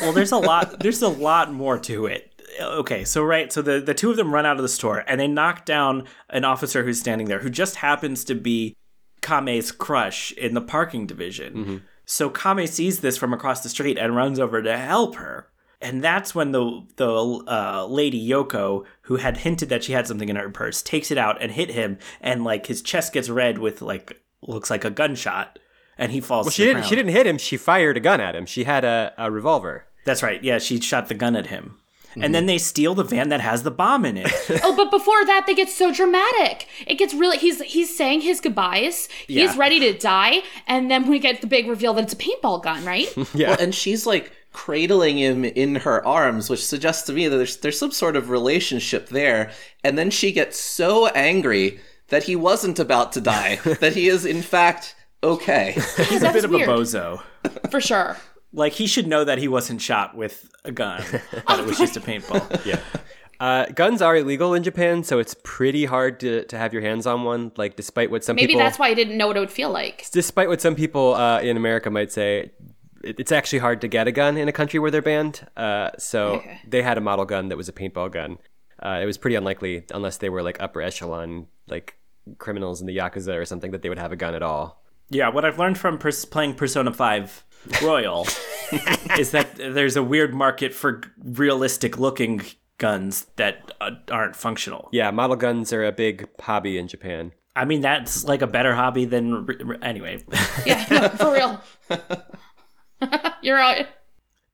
S1: Well, there's a lot. [LAUGHS] There's a lot more to it. Okay, so right, so the the two of them run out of the store, and they knock down an officer who's standing there, who just happens to be Kame's crush in the parking division. So Kame sees this from across the street and runs over to help her. And that's when the the uh, lady Yoko, who had hinted that she had something in her purse, takes it out and hit him, and like his chest gets red with like looks like a gunshot, and he falls.
S2: Well, she didn't. She didn't hit him. She fired a gun at him. She had a, a revolver.
S1: That's right. Yeah, she shot the gun at him. And then mm-hmm. they steal the van that has the bomb in it. [LAUGHS]
S3: oh, but before that, they get so dramatic. It gets really. He's he's saying his goodbyes. He's
S1: Yeah.
S3: ready to die, and then we get the big reveal that it's a paintball gun, right? [LAUGHS]
S2: Yeah.
S4: Well, and she's like cradling him in her arms, which suggests to me that there's there's some sort of relationship there. And then she gets so angry that he wasn't about to die, [LAUGHS] that he is in fact okay.
S1: He's a bit of
S3: weird.
S1: a bozo.
S3: For sure.
S1: Like he should know that he wasn't shot with a gun. [LAUGHS] that it was just a [LAUGHS] paintball.
S2: yeah. Uh, guns are illegal in Japan, so it's pretty hard to, to have your hands on one. Like, despite what some
S3: Maybe
S2: people,
S3: that's why I didn't know what it would feel like.
S2: despite what some people uh, in America might say, it, it's actually hard to get a gun in a country where they're banned. Uh, so
S3: Okay.
S2: they had a model gun that was a paintball gun. Uh, it was pretty unlikely, unless they were like upper echelon, like criminals in the yakuza or something, that they would have a gun at all.
S1: Yeah, what I've learned from pers- playing Persona 5 Royal [LAUGHS] is that there's a weird market for realistic looking guns that uh, aren't functional.
S2: Yeah, model guns are a big hobby in Japan.
S1: I mean, that's like a better hobby than. re- re- Anyway. [LAUGHS]
S3: Yeah, no, for real. [LAUGHS] You're right.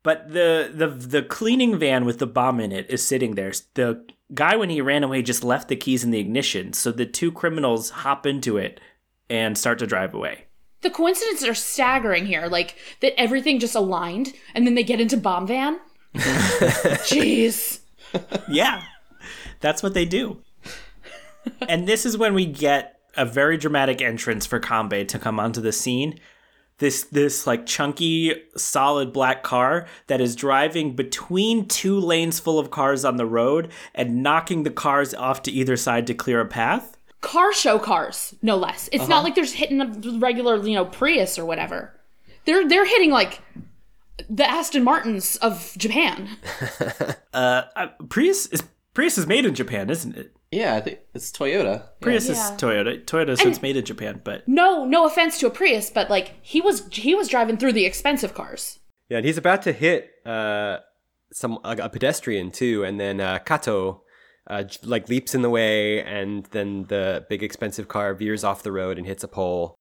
S1: But the the the cleaning van with the bomb in it is sitting there. The guy when he ran away just left the keys in the ignition, so the two criminals hop into it and start to drive away.
S3: The coincidences are staggering here. Like that everything just aligned, and then they get into bomb van. [LAUGHS] Jeez.
S1: Yeah. That's what they do. and this is when we get a very dramatic entrance for Kambe to come onto the scene. This this like chunky solid black car that is driving between two lanes full of cars on the road and knocking the cars off to either side to clear a path.
S3: Car show cars, no less. It's
S1: Uh-huh.
S3: not like they're just hitting a regular, you know, Prius or whatever. They're they're hitting like the Aston Martins of Japan. [LAUGHS]
S1: Uh, Prius is Prius is made in Japan, isn't it?
S4: Yeah, I think it's Toyota.
S1: Prius
S3: Yeah.
S1: is Toyota. Toyota, so it's made in Japan, but
S3: No, no offense to a Prius, but like he was he was driving through the expensive cars.
S2: Yeah, and he's about to hit uh, some a, a pedestrian too, and then uh, Kato uh, like leaps in the way, and then the big expensive car veers off the road and hits a pole,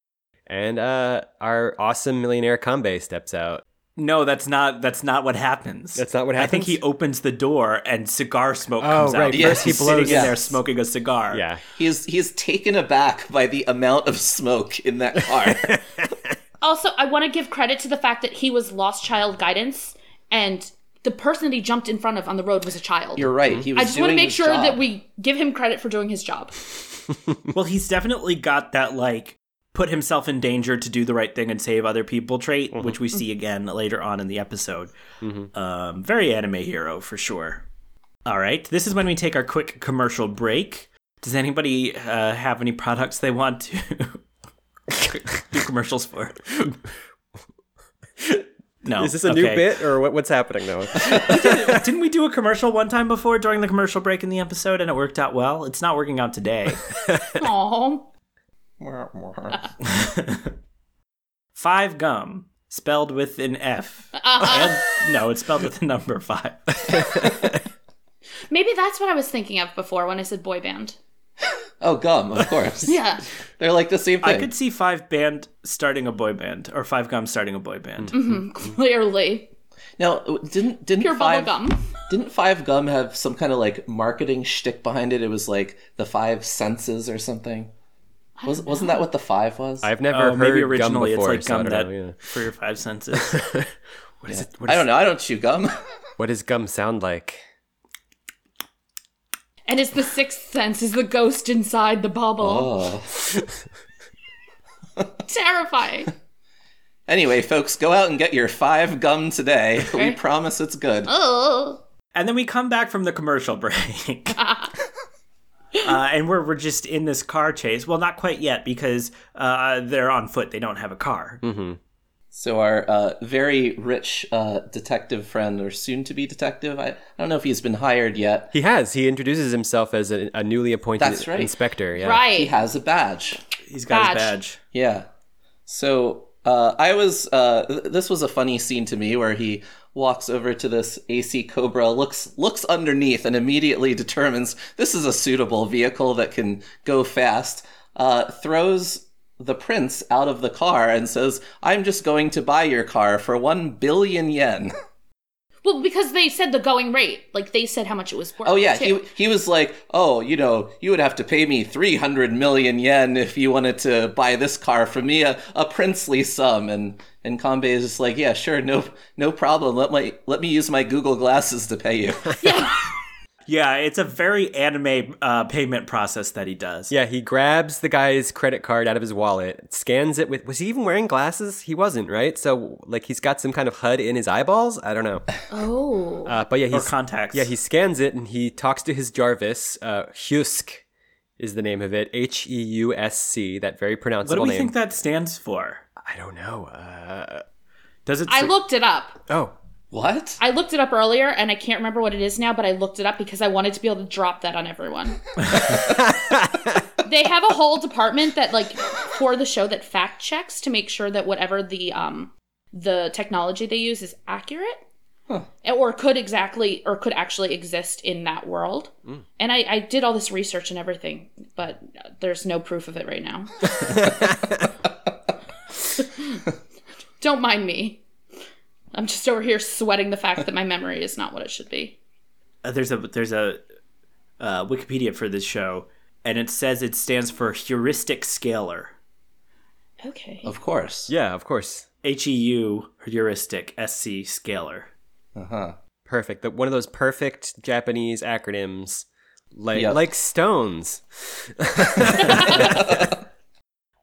S2: and uh, our awesome millionaire Kambe steps out.
S1: no, that's not that's not what happens.
S2: That's not what happens.
S1: I think he opens the door and cigar smoke
S2: Oh,
S1: comes
S2: right.
S1: out.
S4: First
S2: he
S1: He's
S2: blows-
S1: sitting in there smoking a cigar.
S2: Yeah,
S4: He is he is taken aback by the amount of smoke in that car. [LAUGHS]
S3: Also, I want to give credit to the fact that he was lost child guidance and the person that he jumped in front of on the road was a child.
S4: You're right. He was
S3: I just want to make sure
S4: job.
S3: that we give him credit for doing his job. [LAUGHS]
S1: Well, he's definitely got that like put himself in danger to do the right thing and save other people trait,
S2: Mm-hmm.
S1: which we see again later on in the episode. Um, very anime hero for sure. All right, this is when we take our quick commercial break. Does anybody uh, have any products they want to [LAUGHS] do commercials for? [LAUGHS] No.
S2: Is this a new bit or what, what's happening now? [LAUGHS]
S1: Didn't we do a commercial one time before during the commercial break in the episode and it worked out well? It's not working out today. [LAUGHS] [LAUGHS] five gum, spelled with an F. And, no, it's spelled with the number five.
S3: maybe that's what I was thinking of before when I said boy band.
S4: Oh, gum, of course. [LAUGHS]
S3: Yeah.
S4: They're like the same thing.
S1: I could see five band starting a boy band, or five gum starting a boy band. Mm-hmm.
S3: Clearly.
S4: Now, didn't didn't
S3: Pure
S4: five
S3: gum.
S4: didn't Five Gum have some kind of like marketing shtick behind it? It was like the five senses or something. Was wasn't that what the five was?
S2: I've never
S1: Oh,
S2: heard
S1: maybe
S2: gum
S1: originally
S2: before,
S1: it's like gum
S2: don't
S1: that
S2: know, yeah.
S1: for your five senses. [LAUGHS]
S2: What is it? What,
S4: I don't know. I don't chew gum. [LAUGHS]
S2: what does gum sound like?
S3: And it's the sixth sense is the ghost inside the bubble.
S4: oh. [LAUGHS]
S3: Terrifying.
S4: Anyway, folks, go out and get your five gum today. We promise it's good.
S3: Oh.
S1: and then we come back from the commercial break. [LAUGHS] uh, and we're, we're just in this car chase. Well, not quite yet because uh, they're on foot. They don't have a car.
S4: So our uh, very rich uh, detective friend, or soon-to-be detective, I, I don't know if he's been hired yet.
S2: He has. He introduces himself as a, a newly appointed
S4: That's right.
S2: inspector. Yeah.
S4: He has a badge.
S1: He's got his
S3: Badge.
S1: badge.
S4: Yeah. So uh, I was. Uh, th- this was a funny scene to me where he walks over to this AC Cobra, looks looks underneath, and immediately determines this is a suitable vehicle that can go fast. Uh, throws the prince out of the car and says, "I'm just going to buy your car for one billion yen." [LAUGHS]
S3: Well, because they said the going rate. Like they said how much it was worth.
S4: Oh yeah,
S3: too.
S4: he he was like, "Oh, you know, you would have to pay me 300 million yen if you wanted to buy this car from me, a, a princely sum." And and Kambe is just like, "Yeah, sure, no no problem. Let my let me use my Google glasses to pay you." [LAUGHS]
S1: Yeah, it's a very anime uh, payment process that he does.
S2: Yeah, he grabs the guy's credit card out of his wallet, scans it with. Was he even wearing glasses? He wasn't, right? So, like, he's got some kind of HUD in his eyeballs? I don't know. [LAUGHS]
S3: Oh.
S2: Uh, but yeah,
S1: Or
S2: he's.
S1: contacts.
S2: Yeah, he scans it and he talks to his Jarvis. Uh, Husk is the name of it. H E U S C, that very pronounceable
S1: What do we
S2: name.
S1: think that stands for?
S2: I don't know. Uh,
S1: Does it?
S3: I looked it up.
S2: oh,
S4: what?
S3: I looked it up earlier and I can't remember what it is now, but I looked it up because I wanted to be able to drop that on everyone. [LAUGHS] they have a whole department that like for the show that fact checks to make sure that whatever the um the technology they use is accurate. Or could exactly or could actually exist in that world. And I, I did all this research and everything, but there's no proof of it right now. [LAUGHS] Don't mind me. I'm just over here sweating the fact that my memory is not what it should be.
S1: uh, there's a there's a uh, Wikipedia for this show, and it says it stands for heuristic scalar.
S3: Okay.
S4: Of course.
S2: yeah, of course.
S1: H E U heuristic S C scalar.
S4: Uh-huh.
S2: Perfect. The, one of those perfect Japanese acronyms, like
S4: Yep.
S2: like stones. [LAUGHS] [LAUGHS]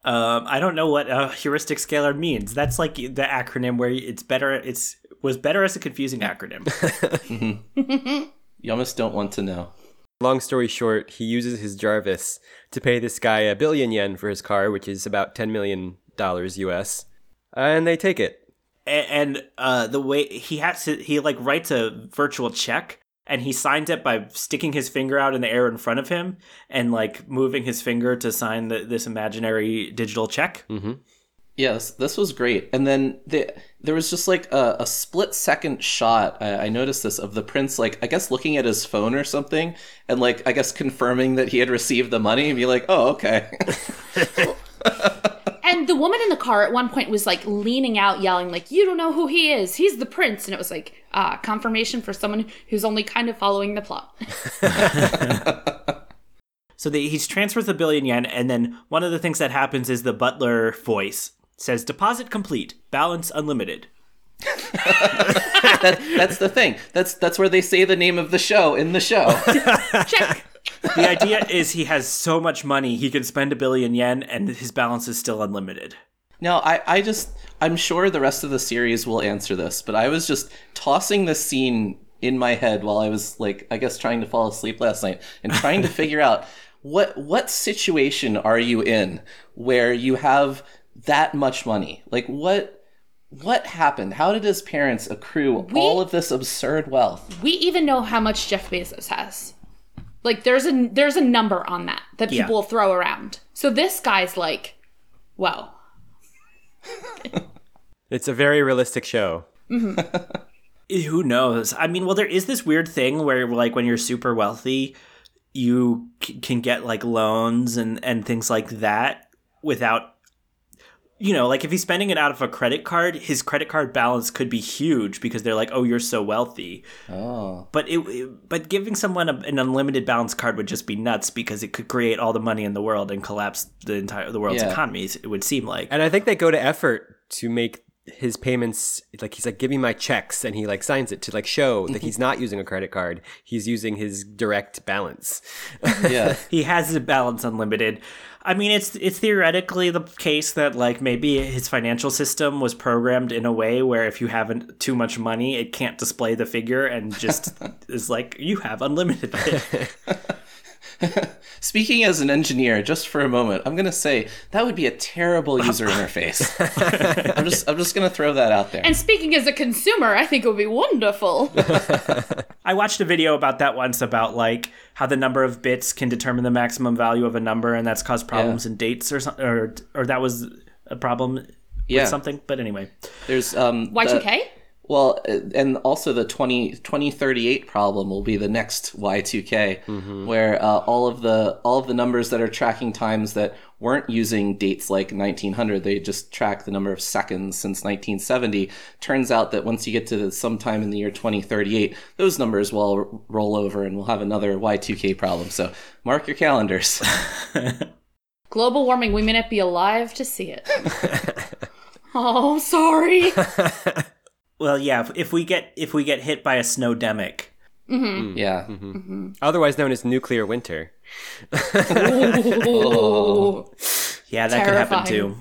S1: Um, I don't know what uh, heuristic scalar means. That's like the acronym where it's better. It's was better as a confusing acronym. [LAUGHS]
S4: You almost don't want to know.
S2: Long story short, he uses his Jarvis to pay this guy a billion yen for his car, which is about ten million dollars US, and they take it.
S1: A- and uh, the way he has to, he like writes a virtual check and he signs it by sticking his finger out in the air in front of him and like moving his finger to sign the, this imaginary digital check. Mm-hmm.
S4: Yes, this was great. And then the, there was just like a, a split second shot. I, I noticed this of the prince, like I guess looking at his phone or something, and like I guess confirming that he had received the money, and be like, "Oh, okay." [LAUGHS] [LAUGHS] [LAUGHS]
S3: And the woman in the car at one point was like leaning out, yelling, like, You don't know who he is. He's the prince. And it was like, ah, confirmation for someone who's only kind of following the plot. [LAUGHS]
S1: So the, he's transfers the billion yen, and then one of the things that happens is the butler voice says, "Deposit complete, balance unlimited." [LAUGHS]
S4: that, that's the thing. That's that's where they say the name of the show in the show. [LAUGHS]
S3: Check.
S1: The idea is he has so much money he can spend a billion yen and his balance is still unlimited.
S4: No, I, I just, I'm sure the rest of the series will answer this, but I was just tossing this scene in my head while I was like, I guess trying to fall asleep last night and trying to [LAUGHS] figure out what, what situation are you in where you have that much money? Like what, what happened? How did his parents accrue all of this absurd wealth?
S3: We even know how much Jeff Bezos has. Like there's a there's a number on that that
S1: Yeah.
S3: people throw around. So this guy's like, whoa. [LAUGHS]
S2: It's a very realistic show. Mm-hmm. [LAUGHS]
S1: Who knows? I mean, well, there is this weird thing where, like, when you're super wealthy, you c- can get like loans and and things like that without. You know, like if he's spending it out of a credit card, his credit card balance could be huge because they're like, "Oh, you're so wealthy."
S4: Oh,
S1: But it, it- but giving someone a, an unlimited balance card would just be nuts because it could create all the money in the world and collapse the entire the world's
S4: Yeah.
S1: economies. It would seem like.
S2: And I think they go to effort to make his payments like he's like give me my checks and he like signs it to like show that mm-hmm. he's not using a credit card he's using his direct balance [LAUGHS]
S4: yeah.
S1: he has a balance unlimited. I mean, it's it's theoretically the case that like maybe his financial system was programmed in a way where if you haven't too much money, it can't display the figure and just [LAUGHS] is like you have unlimited. [LAUGHS] [LAUGHS]
S4: Speaking as an engineer, just for a moment, I'm gonna say that would be a terrible user interface. [LAUGHS] I'm just, I'm just gonna throw that out there.
S3: And speaking as a consumer, I think it would be wonderful. [LAUGHS]
S1: I watched a video about that once about like how the number of bits can determine the maximum value of a number, and that's caused problems in dates or something, or or that was a problem
S4: Yeah.
S1: with something. But anyway,
S4: There's um the-
S3: Y2K?
S4: Well, uh, and also the 20, 2038 problem will be the next Y2K, where uh, all of the all of the numbers that are tracking times that weren't using dates like 1900, they just track the number of seconds since 1970. Turns out that once you get to the, sometime in the year 2038, those numbers will r- roll over and we'll have another Y2K problem. So mark your calendars. [LAUGHS]
S3: Global warming, we may not be alive to see it. [LAUGHS] oh, sorry. [LAUGHS]
S1: well, yeah, if, if we get if we get hit by a snowdemic, mm-hmm. Mm-hmm.
S4: yeah. Mm-hmm.
S2: otherwise known as nuclear winter.
S3: Ooh. [LAUGHS]
S1: yeah, that could happen too.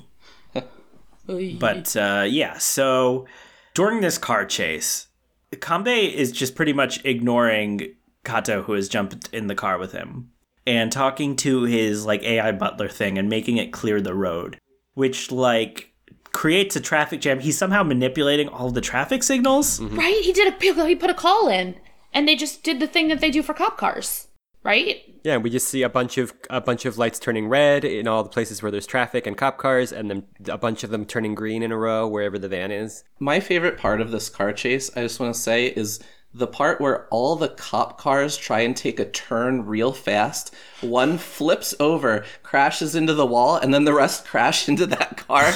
S1: But uh, yeah, so during this car chase, Kambe is just pretty much ignoring Kato, who has jumped in the car with him, and talking to his like AI butler thing and making it clear the road, which like creates a traffic jam. He's somehow manipulating all the traffic signals. Mm-hmm.
S3: Right? He did a he put a call in, and they just did the thing that they do for cop cars. Right?
S2: yeah we just see a bunch of a bunch of lights turning red in all the places where there's traffic and cop cars and then a bunch of them turning green in a row wherever the van is
S4: My favorite part of this car chase, I just want to say, is the part where all the cop cars try and take a turn real fast. One flips over, crashes into the wall, and then the rest [LAUGHS] crash into that car.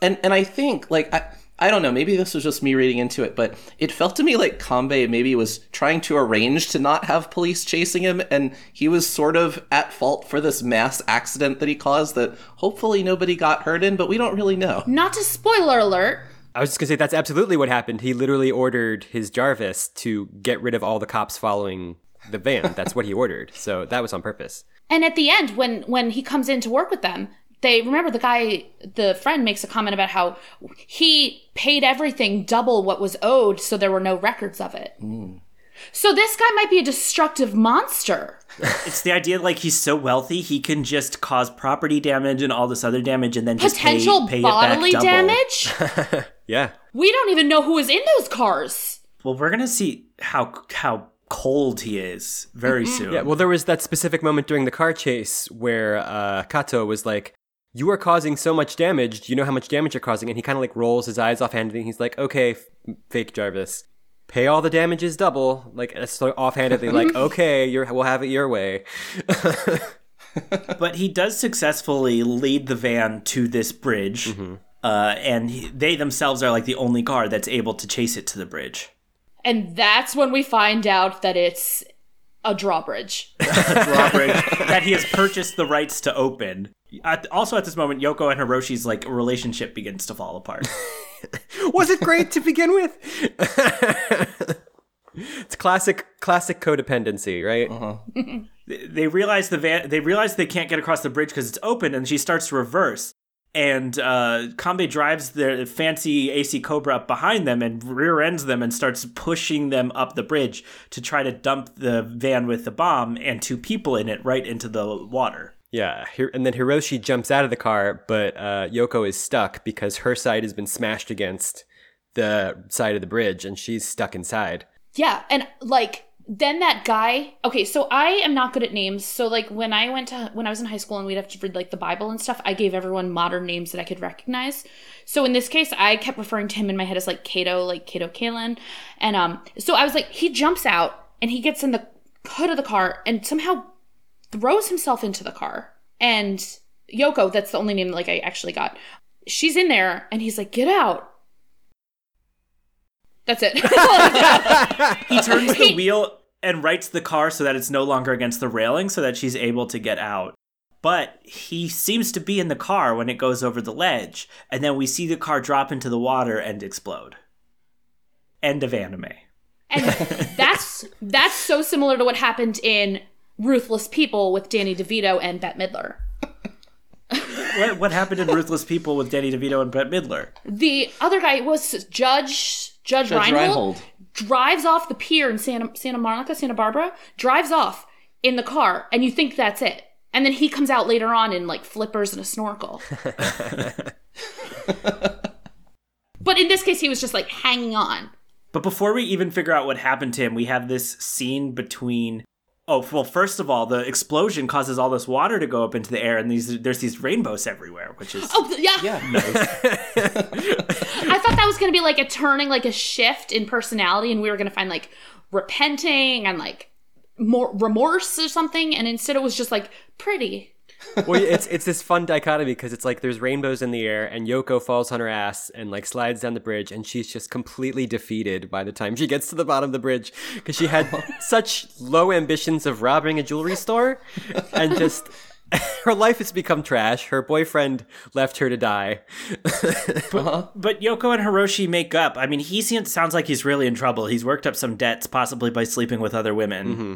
S4: And and I think like I I don't know, maybe this was just me reading into it, but it felt to me like Kambe maybe was trying to arrange to not have police chasing him, and he was sort of at fault for this mass accident that he caused that hopefully nobody got hurt in, but we don't really know.
S3: Not to spoiler alert.
S2: I was just gonna say that's absolutely what happened. He literally ordered his Jarvis to get rid of all the cops following the van. That's what he ordered. So that was on purpose.
S3: And at the end, when when he comes in to work with them, they remember the guy, the friend makes a comment about how he paid everything double what was owed, so there were no records of it. So this guy might be a destructive monster. [LAUGHS]
S1: It's the idea like he's so wealthy he can just cause property damage and all this other damage and then just pay-
S3: Potential
S1: pay,
S3: bodily
S1: it back double.
S3: damage. [LAUGHS]
S2: Yeah.
S3: we don't even know who is in those cars.
S1: Well, we're gonna see how how cold he is very soon.
S2: Yeah. Well, there was that specific moment during the car chase where uh, Kato was like, "You are causing so much damage. Do you know how much damage you're causing?" And he kind of like rolls his eyes offhandedly. And he's like, "Okay, f- fake Jarvis." Pay all the damages double, like uh, so offhandedly, like [LAUGHS] okay, you're, we'll have it your way.
S1: but he does successfully lead the van to this bridge, uh, and he, they themselves are like the only car that's able to chase it to the bridge.
S3: And that's when we find out that it's a drawbridge. [LAUGHS]
S1: Drawbridge that he has purchased the rights to open. At, also, at this moment, Yoko and Hiroshi's like relationship begins to fall apart. [LAUGHS]
S2: Was it great to begin with? it's classic, classic codependency, right? Uh-huh. [LAUGHS]
S1: they realize the van they realize they can't get across the bridge because it's open and she starts to reverse and uh Kambe drives the fancy AC Cobra up behind them and rear ends them and starts pushing them up the bridge to try to dump the van with the bomb and two people in it right into the water.
S2: Yeah, and then Hiroshi jumps out of the car, but uh, Yoko is stuck because her side has been smashed against the side of the bridge, and she's stuck inside.
S3: Yeah, and like then that guy. Okay, so I am not good at names. So like when I went to when I was in high school and we'd have to read like the Bible and stuff, I gave everyone modern names that I could recognize. So in this case, I kept referring to him in my head as like Kato, like Kato Kaelin, and um. So I was like, he jumps out and he gets in the hood of the car and somehow throws himself into the car. And Yoko, that's the only name like I actually got. She's in there and he's like, "Get out." That's it. That's all I got.
S1: He [LAUGHS] turns the wheel and rights the car so that it's no longer against the railing so that she's able to get out. But he seems to be in the car when it goes over the ledge, and then we see the car drop into the water and explode. End of anime.
S3: And that's that's so similar to what happened in Ruthless People with Danny DeVito and Bette Midler.
S1: What, what happened in Ruthless People with Danny DeVito and Brett Midler?
S3: The other guy was Judge Judge,
S4: Judge
S3: Reinhold,
S4: Reinhold.
S3: drives off the pier in Santa Santa Monica, Santa Barbara, drives off in the car, and you think that's it. And then he comes out later on in like flippers and a snorkel. [LAUGHS] but in this case, he was just like hanging on.
S1: But before we even figure out what happened to him, we have this scene between. Oh well, first of all, the explosion causes all this water to go up into the air, and these there's these rainbows everywhere, which is
S3: Oh yeah,
S4: Yeah. [LAUGHS]
S3: I thought that was going to be like a turning, like a shift in personality, and we were going to find like repenting and like more remorse or something. And instead, it was just like pretty.
S2: Well, it's it's this fun dichotomy because it's like there's rainbows in the air, and Yoko falls on her ass and like slides down the bridge, and she's just completely defeated by the time she gets to the bottom of the bridge because she had [LAUGHS] such low ambitions of robbing a jewelry store, and just [LAUGHS] her life has become trash. Her boyfriend left her to die. [LAUGHS] Uh-huh.
S1: But Yoko and Hiroshi make up. I mean, he seems, sounds like he's really in trouble. He's worked up some debts, possibly by sleeping with other women. Mm-hmm.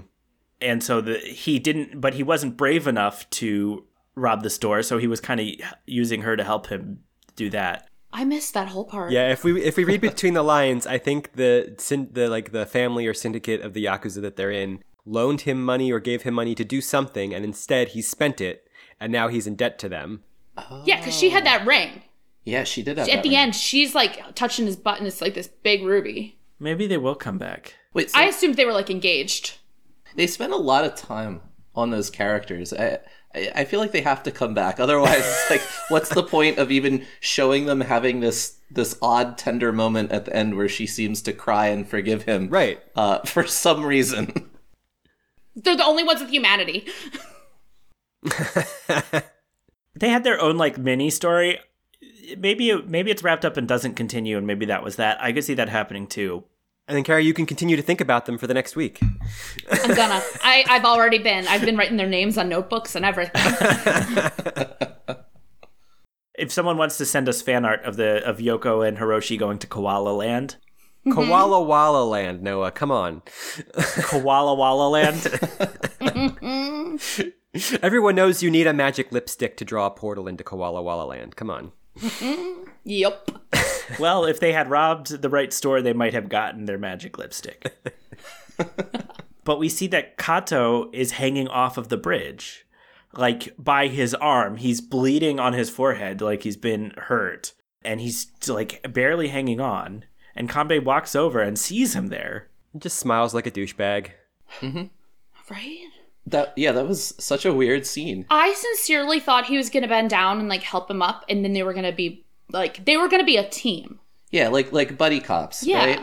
S1: And so the, he didn't, but he wasn't brave enough to rob the store. So he was kind of using her to help him do that.
S3: I missed that whole part.
S2: Yeah, if we if we read between the lines, I think the syn- the like the family or syndicate of the yakuza that they're in loaned him money or gave him money to do something, and instead he spent it, and now he's in debt to them.
S3: yeah, because she had that oh. ring.
S4: Yeah, she did have that.
S3: At
S4: that
S3: the
S4: ring.
S3: end, she's like touching his button. it's like this big ruby.
S1: Maybe they will come back.
S4: Wait, so
S3: I assumed they were like engaged.
S4: They spend a lot of time on those characters. I, I I feel like they have to come back. Otherwise, like, [LAUGHS] what's the point of even showing them having this this odd tender moment at the end where she seems to cry and forgive him,
S2: Right.
S4: Uh, for some reason.
S3: They're the only ones with humanity. [LAUGHS]
S1: They had their own like mini story. Maybe it, maybe it's wrapped up and doesn't continue, and maybe that was that. I could see that happening too.
S2: And then, Carrie, you can continue to think about them for the next week.
S3: I'm gonna. I, I've already been. I've been writing their names on notebooks and everything. [LAUGHS]
S1: If someone wants to send us fan art of the of Yoko and Hiroshi going to Koala Land, mm-hmm.
S2: Koala Walla Land, Noah. Come on.
S1: Koala Walla Land. [LAUGHS] Mm-hmm.
S2: Everyone knows you need a magic lipstick to draw a portal into Koala Walla Land. Come on. Mm-hmm.
S3: yep. [LAUGHS] [LAUGHS]
S1: well, if they had robbed the right store, they might have gotten their magic lipstick. [LAUGHS] but we see that Kato is hanging off of the bridge, like by his arm. He's bleeding on his forehead, like he's been hurt, and he's like barely hanging on. And Kambe walks over and sees him there.
S2: He just smiles like a douchebag. Mm-hmm.
S3: Right.
S4: That yeah, that was such a weird scene.
S3: I sincerely thought he was gonna bend down and like help him up, and then they were gonna be like they were gonna be a team.
S4: Yeah, like like buddy cops,
S3: Yeah.
S4: right?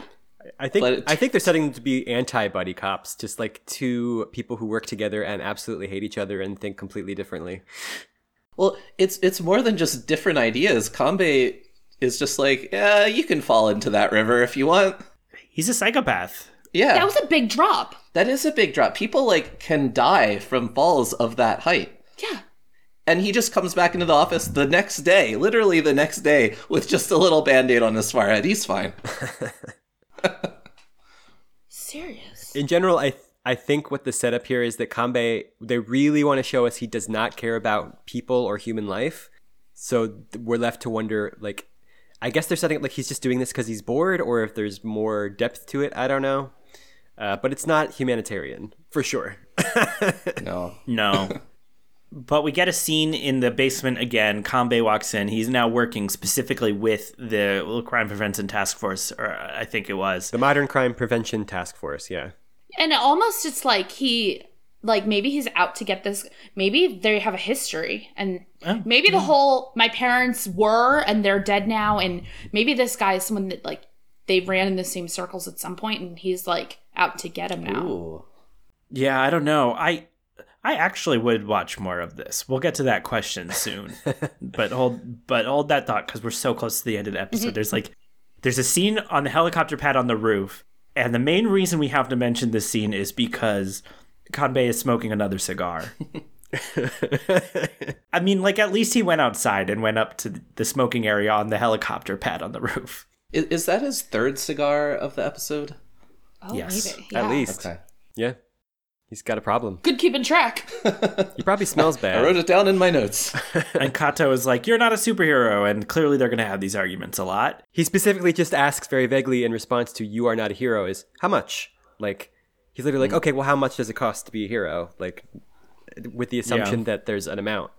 S2: I think
S4: But
S2: I think they're setting them to be anti-buddy cops, just like two people who work together and absolutely hate each other and think completely differently.
S4: Well, it's it's more than just different ideas. Kambe is just like, yeah, you can fall into that river if you want.
S1: He's a psychopath.
S4: Yeah,
S3: That was a big drop.
S4: that is a big drop. People like can die from falls of that height.
S3: Yeah.
S4: And he just comes back into the office the next day, literally the next day, with just a little band-aid on his forehead. He's fine. [LAUGHS]
S3: Serious.
S2: In general, I I think what the setup here is that Kambe, they really want to show us he does not care about people or human life. So th- we're left to wonder, like, I guess they're setting up like he's just doing this because he's bored, or if there's more depth to it. I don't know. Uh, but it's not humanitarian, for sure. [LAUGHS]
S4: No.
S1: No. [LAUGHS] but we get a scene in the basement again. Kambe walks in. He's now working specifically with the Crime Prevention Task Force, or uh, I think it was.
S2: the Modern Crime Prevention Task Force, yeah.
S3: And almost it's like he like maybe he's out to get this maybe they have a history and oh, maybe the whole my parents were and they're dead now and maybe this guy is someone that like they ran in the same circles at some point and he's like out to get him now.
S4: Ooh.
S1: Yeah, I don't know. I I actually would watch more of this. We'll get to that question [LAUGHS] soon. but hold but hold that thought because we're so close to the end of the episode. Mm-hmm. There's like there's a scene on the helicopter pad on the roof, and the main reason we have to mention this scene is because Kambe is smoking another cigar. [LAUGHS] I mean, like at least he went outside and went up to the smoking area on the helicopter pad on the roof.
S4: Is, is that his third cigar of the episode?
S3: Oh,
S1: Yes,
S3: maybe.
S2: At least.
S4: Okay.
S2: Yeah. He's got a problem.
S3: Good keeping track. [LAUGHS]
S2: He probably smells bad.
S4: I wrote it down in my notes. [LAUGHS]
S1: And Kato is like, "You're not a superhero," and clearly they're going to have these arguments a lot.
S2: He specifically just asks very vaguely in response to "You are not a hero" is how much? Like he's literally like, mm. okay, well, how much does it cost to be a hero? Like with the assumption
S1: Yeah.
S2: that there's an amount.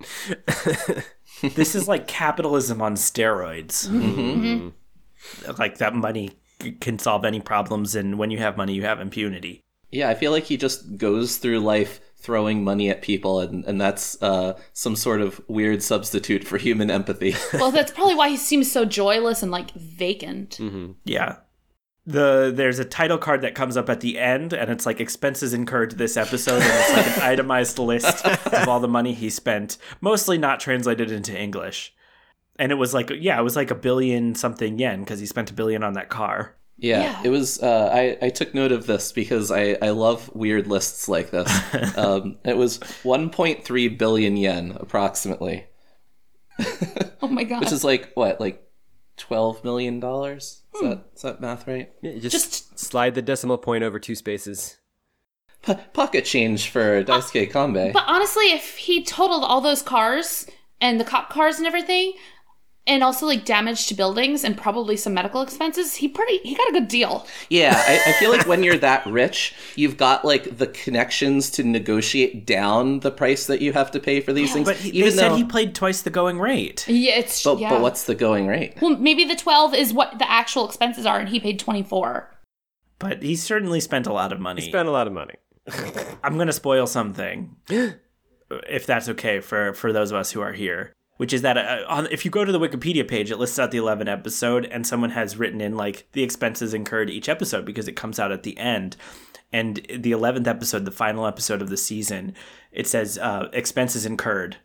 S2: [LAUGHS]
S1: this is like capitalism on steroids. Mm-hmm. Mm-hmm. Like that money can solve any problems, and when you have money, you have impunity.
S4: Yeah, I feel like he just goes through life throwing money at people, and, and that's uh, some sort of weird substitute for human empathy. [LAUGHS]
S3: well, that's probably why he seems so joyless and like vacant.
S1: Yeah. The there's a title card that comes up at the end, and it's like expenses incurred this episode, and it's like an [LAUGHS] itemized list of all the [LAUGHS] money he spent, mostly not translated into English. And it was like, yeah, it was like a billion something yen because he spent a billion on that car.
S4: Yeah,
S3: Yeah.
S4: it was. Uh, I I took note of this because I I love weird lists like this. [LAUGHS] um, it was 1.3 billion yen approximately,
S3: Oh my god. [LAUGHS]
S4: which is like what, like 12 million dollars? Is that is that math right?
S2: Yeah, just,
S3: Just-
S2: slide the decimal point over two spaces.
S4: P- pocket change for Daisuke Kambe.
S3: But honestly, if he totaled all those cars and the cop cars and everything, and also like damage to buildings and probably some medical expenses, he pretty he got a good deal.
S4: Yeah, I, I feel like [LAUGHS] when you're that rich, you've got like the connections to negotiate down the price that you have to pay for these things.
S1: But he, they
S4: even
S1: said
S4: though,
S1: he played twice the going rate.
S3: Yeah, it's
S4: but,
S3: yeah.
S4: but what's the going rate?
S3: well, maybe the twelve is what the actual expenses are, and he paid twenty four.
S1: But he certainly spent a lot of money.
S2: he spent a lot of money. [LAUGHS]
S1: I'm gonna spoil something, [GASPS] if that's okay for for those of us who are here. Which is that uh, on, if you go to the Wikipedia page, it lists out the 11 episode, and someone has written in like the expenses incurred each episode because it comes out at the end. And the 11th episode, the final episode of the season, it says uh, expenses incurred,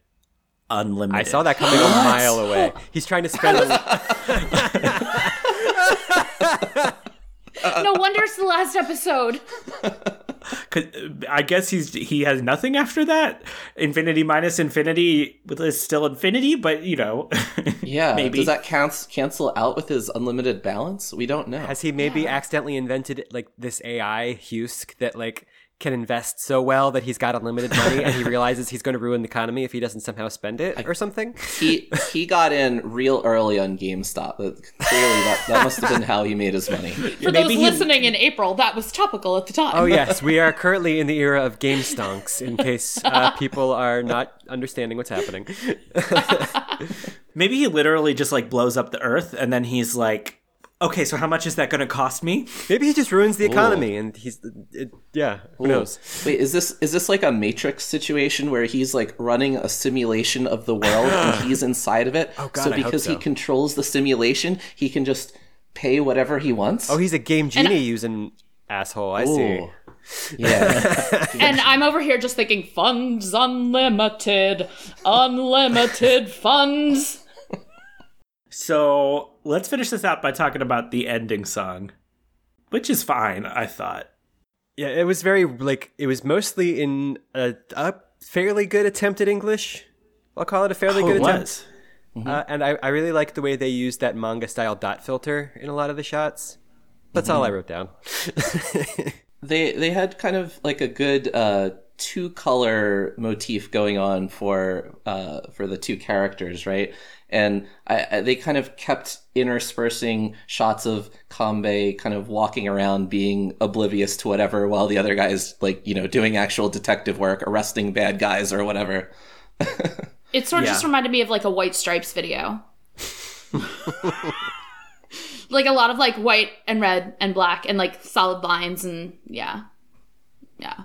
S1: unlimited.
S2: I saw that coming a mile away. He's trying to spend. A, [LAUGHS] [LAUGHS]
S3: no wonder it's the last episode. [LAUGHS] [LAUGHS]
S1: 'Cause, uh, I guess he's he has nothing after that. Infinity minus infinity is still infinity, but you know, [LAUGHS]
S4: Yeah,
S1: maybe.
S4: does that cancel cancel out with his unlimited balance? We don't know.
S2: has he maybe accidentally invented like this AI Husk that like can invest so well that he's got unlimited money and he [LAUGHS] realizes he's going to ruin the economy if he doesn't somehow spend it or something?
S4: he he got in real early on GameStop. That- Clearly, that, that must have been how he made his money.
S3: For
S1: Maybe
S3: those
S1: he-
S3: listening in April, that was topical at the time.
S2: Oh yes, we are [LAUGHS] currently in the era of game stonks. In case uh, people are not understanding what's happening, [LAUGHS]
S1: Maybe he literally just like blows up the earth and then he's like, okay, so how much is that going to cost me?
S2: maybe he just ruins the economy and he's it, yeah. Who knows?
S4: Wait, is this is this like a Matrix situation where he's like running a simulation of the world and [GASPS] he's inside of it?
S2: Oh, God,
S4: so
S2: I hope
S4: because
S2: so.
S4: he controls the simulation, he can just pay whatever he wants.
S2: Oh, he's a game genie using asshole. I see.
S4: Yeah. [LAUGHS]
S3: And I'm over here just thinking, funds unlimited, unlimited funds.
S1: So let's finish this out by talking about the ending song, which is fine, I thought.
S2: Yeah, it was very like it was mostly in a, a fairly good attempt at English. I'll call it a fairly
S1: Oh,
S2: good
S1: it
S2: attempt.
S1: was.
S2: Uh, and I, I really liked the way they used that manga style dot filter in a lot of the shots. That's all I wrote down. [LAUGHS]
S4: they they had kind of like a good uh, two color motif going on for uh, for the two characters, right? And I, I, they kind of kept interspersing shots of Kambe kind of walking around being oblivious to whatever while the other guy's like, you know, doing actual detective work, arresting bad guys or whatever. [LAUGHS]
S3: It sort of
S1: Yeah.
S3: just reminded me of like a White Stripes video. like a lot of like white and red and black and like solid lines and yeah. Yeah.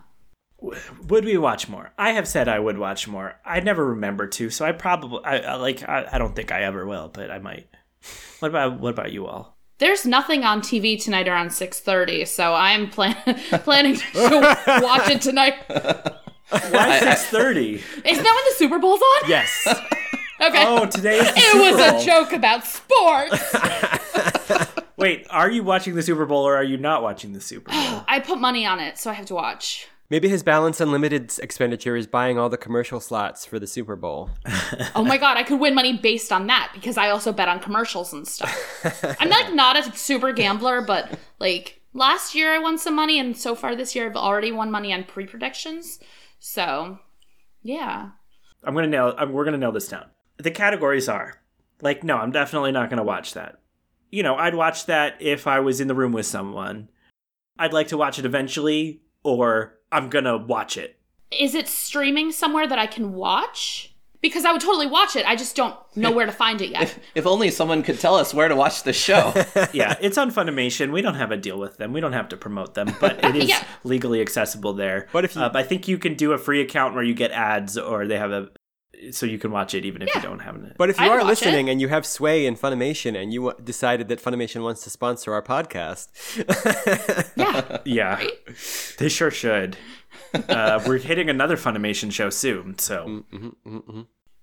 S1: Would we watch more? I have said I would watch more. I never remember to, so I probably I, I like I, I don't think I ever will, but I might. What about what about you all?
S3: There's nothing on TV tonight around 6:30, so I'm plan- [LAUGHS] planning to [LAUGHS] watch it tonight.
S1: Why six thirty?
S3: Isn't that when the Super Bowl's on?
S1: Yes. [LAUGHS]
S3: Okay.
S1: Oh, today is the
S3: it
S1: Super
S3: was
S1: Bowl.
S3: a joke about sports.
S1: Wait, are you watching the Super Bowl or are you not watching the Super Bowl? [GASPS]
S3: I put money on it, so I have to watch.
S2: Maybe his Balance Unlimited expenditure is buying all the commercial slots for the Super Bowl. [LAUGHS]
S3: Oh my god, I could win money based on that because I also bet on commercials and stuff. I'm like [LAUGHS] not a super gambler, but like last year I won some money, and so far this year I've already won money on pre-predictions. So, yeah.
S1: I'm gonna nail. I'm, we're gonna nail this down. The categories are like, no, I'm definitely not gonna watch that. You know, I'd watch that if I was in the room with someone. I'd like to watch it eventually, or I'm gonna watch it.
S3: Is it streaming somewhere that I can watch? Because I would totally watch it. I just don't know where to find it yet. [LAUGHS]
S4: If only someone could tell us where to watch the show. [LAUGHS]
S1: Yeah, it's on Funimation. We don't have a deal with them. We don't have to promote them, but [LAUGHS] it is
S3: Yeah.
S1: legally accessible there.
S2: What if you-
S1: Uh, I think you can do a free account where you get ads, or they have a, so you can watch it even if you don't have it.
S2: But if you
S3: I'd
S2: are
S3: watch
S2: listening and you have sway in Funimation and you w- decided that Funimation wants to sponsor our podcast, [LAUGHS]
S3: Yeah.
S1: Yeah, they sure should. Uh, we're hitting another Funimation show soon, so mm-hmm, mm-hmm, mm-hmm.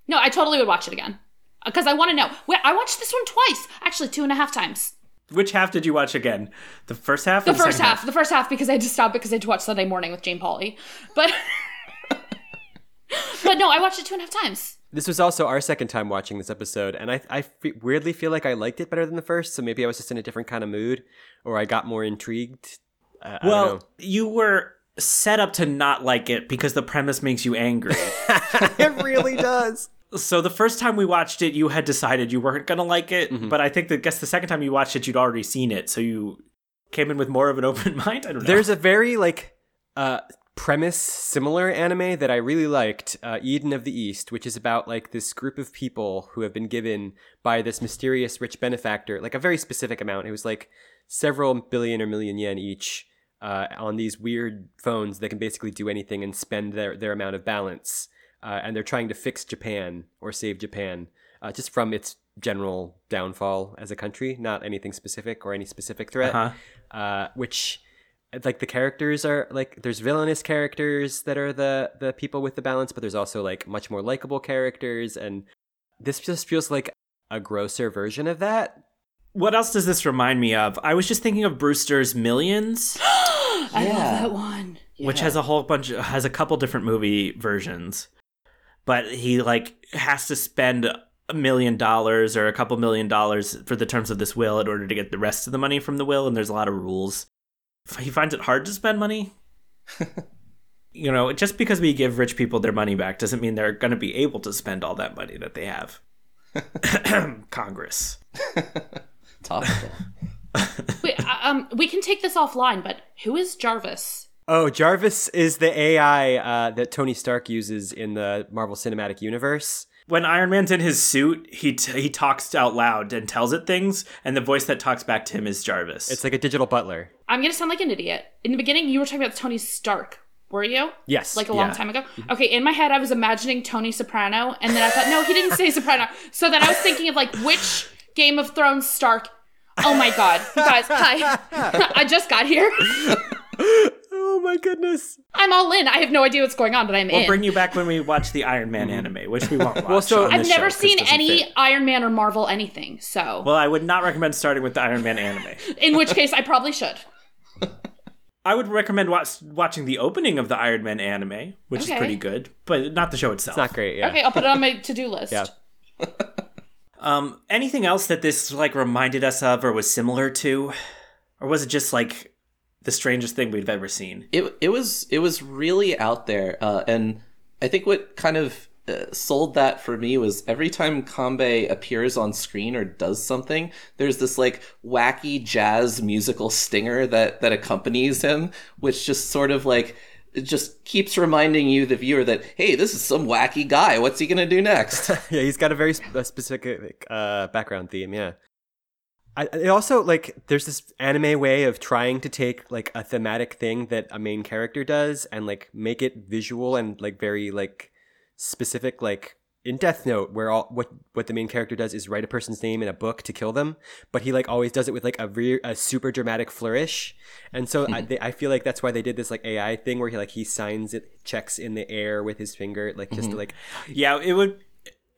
S3: No, I totally would watch it again. Uh, because I want to know. Wait, I watched this one twice. Actually, two and a half times.
S1: which half did you watch again? The first half. Or
S3: The
S1: the
S3: first
S1: second
S3: half. The first half because I had to stop because I had to watch Sunday morning with Jane Pauley. But [LAUGHS] But no, I watched it two and a half times.
S2: this was also our second time watching this episode, and I, I fe- weirdly feel like I liked it better than the first, so maybe I was just in a different kind of mood, or I got more intrigued. Uh, I don't
S1: Well,
S2: know.
S1: you were set up to not like it because the premise makes you angry. [LAUGHS]
S2: it really does.
S1: so the first time we watched it, you had decided you weren't gonna like it,
S2: Mm-hmm.
S1: but I think that guess the second time you watched it, you'd already seen it, so you came in with more of an open [LAUGHS] mind. I don't know.
S2: There's a very like uh premise similar anime that I really liked, uh, Eden of the East, which is about like this group of people who have been given by this mysterious rich benefactor like a very specific amount. It was like several billion or million yen each uh, on these weird phones that can basically do anything and spend their their amount of balance. Uh, and they're trying to fix Japan or save Japan uh, just from its general downfall as a country, not anything specific or any specific threat
S1: Uh-huh.
S2: uh, which like the characters are like there's villainous characters that are the the people with the balance but there's also like much more likable characters and this just feels like a grosser version of that
S1: What else does this remind me of? I was just thinking of Brewster's Millions, [GASPS]
S3: I love that one.
S1: which has a whole bunch has a couple different movie versions. But he like has to spend a million dollars or a couple million dollars for the terms of this will in order to get the rest of the money from the will and there's a lot of rules. He finds it hard to spend money. [LAUGHS] you know, just because we give rich people their money back doesn't mean they're going to be able to spend all that money that they have. [LAUGHS] [CLEARS THROAT] Congress. [LAUGHS]
S4: Topical.
S3: Wait, uh, um, we can take this offline, but who is Jarvis?
S2: oh jarvis is the ai uh, that tony stark uses in the marvel cinematic universe
S1: when Iron Man's in his suit, he t- he talks out loud and tells it things, and the voice that talks back to him is Jarvis.
S2: it's like a digital butler
S3: I'm gonna sound like an idiot. In the beginning, you were talking about Tony Stark, were you?
S2: yes
S3: Like a long
S1: Yeah.
S3: time ago. Mm-hmm. Okay, in my head, I was imagining Tony Soprano, and then I thought, no, he didn't say Soprano. So then I was thinking of like which Game of Thrones Stark. Oh my god, you guys, hi! [LAUGHS] I just got here.
S2: oh my goodness
S3: I'm all in. I have no idea what's going on, but I'm
S1: we'll
S3: in.
S1: bring you back when we watch the Iron Man mm-hmm. anime, which we won't [LAUGHS] watch.
S2: well, so-
S1: on
S3: I've
S1: this
S3: never
S1: show 'cause
S3: seen any
S1: fit.
S3: Iron Man or Marvel anything, so
S1: Well, I would not recommend starting with the Iron Man anime. [LAUGHS]
S3: in which case I probably should.
S1: I would recommend watch- watching the opening of the Iron Man anime, which
S3: Okay.
S1: is pretty good, but not the show itself.
S2: it's not great yeah
S3: Okay, I'll put it on my to-do list.
S2: Yeah. [LAUGHS]
S1: Um, anything else that this like reminded us of or was similar to? or was it just like the strangest thing we've ever seen?
S4: It it was it was really out there, uh, and I think what kind of sold that for me was every time Kambe appears on screen or does something, there's this like wacky jazz musical stinger that that accompanies him, which just sort of like just keeps reminding you, the viewer, that hey, this is some wacky guy. What's he gonna do next? [LAUGHS]
S2: yeah, he's got a very sp- specific uh, background theme. Yeah. I, it also like there's this anime way of trying to take like a thematic thing that a main character does and like make it visual and like very like specific like in Death Note where all what what the main character does is write a person's name in a book to kill them but he like always does it with like a re- a super dramatic flourish. And so I, hmm. they, I feel like that's why they did this like AI thing where he like he signs it checks in the air with his finger like just to mm-hmm. like [GASPS]
S1: Yeah, it would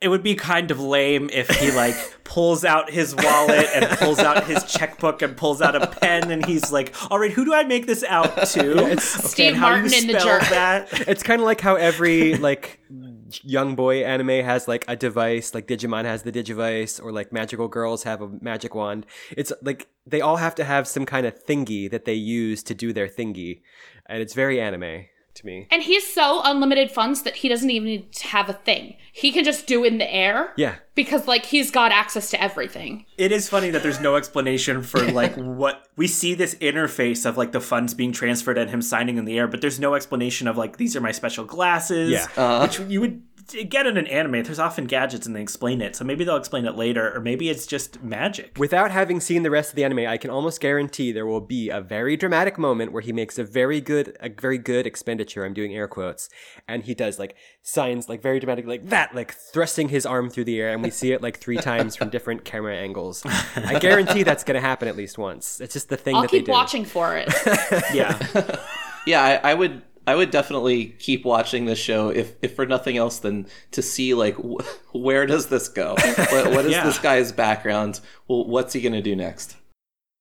S1: it would be kind of lame if he like [LAUGHS] pulls out his wallet and pulls out his [LAUGHS] checkbook and pulls out a pen and he's like, "All right, who do I make this out to?"
S3: Steve
S1: and how do
S3: Martin in the jerk.
S1: That?
S2: it's kind of like how every like young boy anime has like a device like digimon has the digivice or like magical girls have a magic wand it's like they all have to have some kind of thingy that they use to do their thingy and it's very anime to me
S3: And he's so unlimited funds that he doesn't even need to have a thing. He can just do it in the air.
S2: yeah
S3: Because like he's got access to everything.
S1: It is funny that there's no explanation for [LAUGHS] like what we see this interface of like the funds being transferred and him signing in the air, but there's no explanation of like these are my special glasses.
S2: Yeah.
S1: which you would get in an anime. There's often gadgets and they explain it, so maybe they'll explain it later, or maybe it's just magic.
S2: without having seen the rest of the anime i can almost guarantee there will be a very dramatic moment where he makes a very good a very good expenditure i'm doing air quotes and he does like signs like very dramatic like that like thrusting his arm through the air and we see it like three times from different camera angles i [LAUGHS] guarantee that's going to happen at least once it's just the thing
S3: I'll
S2: that
S3: keep
S2: they do
S3: watching for it. [LAUGHS]
S1: yeah.
S4: yeah, I, I would I would definitely keep watching this show if if for nothing else than to see like wh- where does this go? [LAUGHS] what, what is
S1: Yeah.
S4: this guy's background? Well, what's he gonna do next?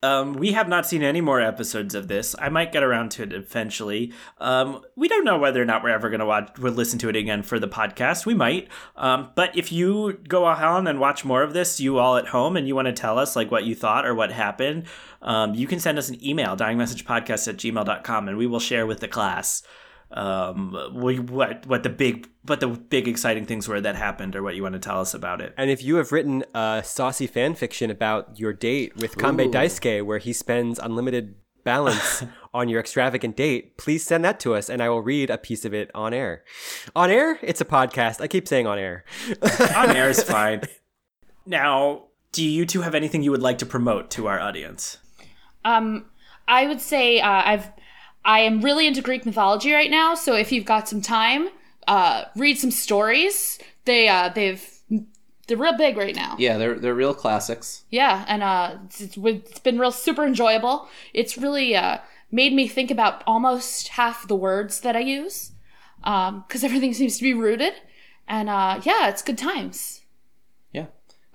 S1: Um, we have not seen any more episodes of this. I might get around to it eventually. Um, we don't know whether or not we're ever going to watch, we'll listen to it again for the podcast. We might. Um, but if you go on and watch more of this, you all at home, and you want to tell us like what you thought or what happened, um, you can send us an email, dyingmessagepodcast at gmail.com, and we will share with the class um what what the big what the big exciting things were that happened or what you want to tell us about it
S2: and if you have written a saucy fan fiction about your date with Kambe
S1: Ooh.
S2: Daisuke where he spends unlimited balance [LAUGHS] on your extravagant date, please send that to us and I will read a piece of it on air. On air? It's a podcast. I keep saying on air.
S1: on air is [LAUGHS] fine. Now, do you two have anything you would like to promote to our audience?
S3: Um, I would say uh, I've I am really into Greek mythology right now. So if you've got some time, uh, read some stories. They uh, they've they're real big right now.
S4: Yeah, they're they're real classics.
S3: Yeah, and uh, it's, it's been real super enjoyable. It's really uh, made me think about almost half the words that I use, because everything seems to be rooted. And uh, yeah, it's good times.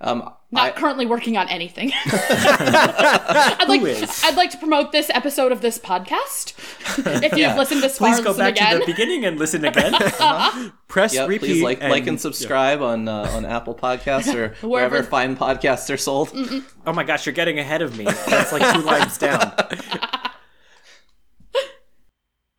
S4: Yeah. Um,
S3: Not
S4: I,
S3: currently working on anything. [LAUGHS] [LAUGHS] I'd like? I'd like to promote this episode of this podcast. if you've
S4: Yeah.
S3: listened this far,
S1: Please go back
S3: again.
S1: to the beginning and listen [LAUGHS] again.
S2: Press
S4: yeah,
S2: repeat.
S4: please like like and
S2: and
S4: subscribe on uh, on Apple Podcasts or wherever
S3: Wherever.
S4: fine podcasts are sold.
S1: oh my gosh, you're getting ahead of me. That's like two lines down.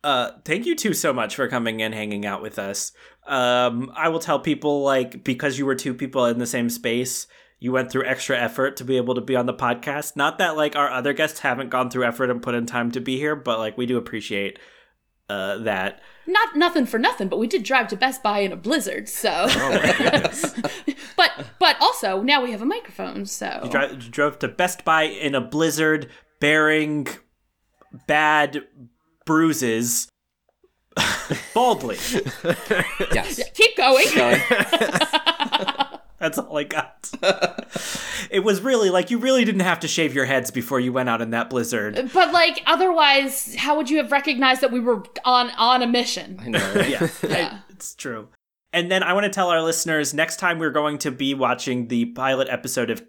S1: Uh, thank you two so much for coming and hanging out with us. Um, I will tell people like because you were two people in the same space, you went through extra effort to be able to be on the podcast. Not that like our other guests haven't gone through effort and put in time to be here, but like we do appreciate uh, that.
S3: Not nothing for nothing, but we did drive to Best Buy in a blizzard, so.
S1: Oh [LAUGHS]
S3: but but also now we have a microphone, so.
S1: You dri- you drove to Best Buy in a blizzard bearing bad bruises boldly.
S4: Yes.
S3: Keep going.
S4: Going. [LAUGHS]
S1: That's all I got. it was really like you really didn't have to shave your heads before you went out in that blizzard.
S3: But like otherwise, how would you have recognized that we were on on a mission?
S4: I know. right?
S1: Yeah, [LAUGHS]
S3: Yeah.
S1: it's true. And then I want to tell our listeners next time we're going to be watching the pilot episode of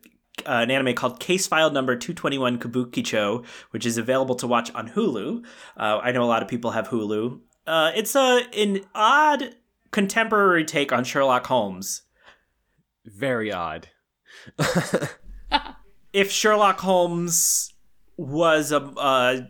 S1: uh, an anime called Case File Number 221 Kabukicho, which is available to watch on Hulu. Uh, I know a lot of people have Hulu. Uh, it's a an odd contemporary take on Sherlock Holmes.
S2: very odd. [LAUGHS]
S1: If Sherlock Holmes was a, a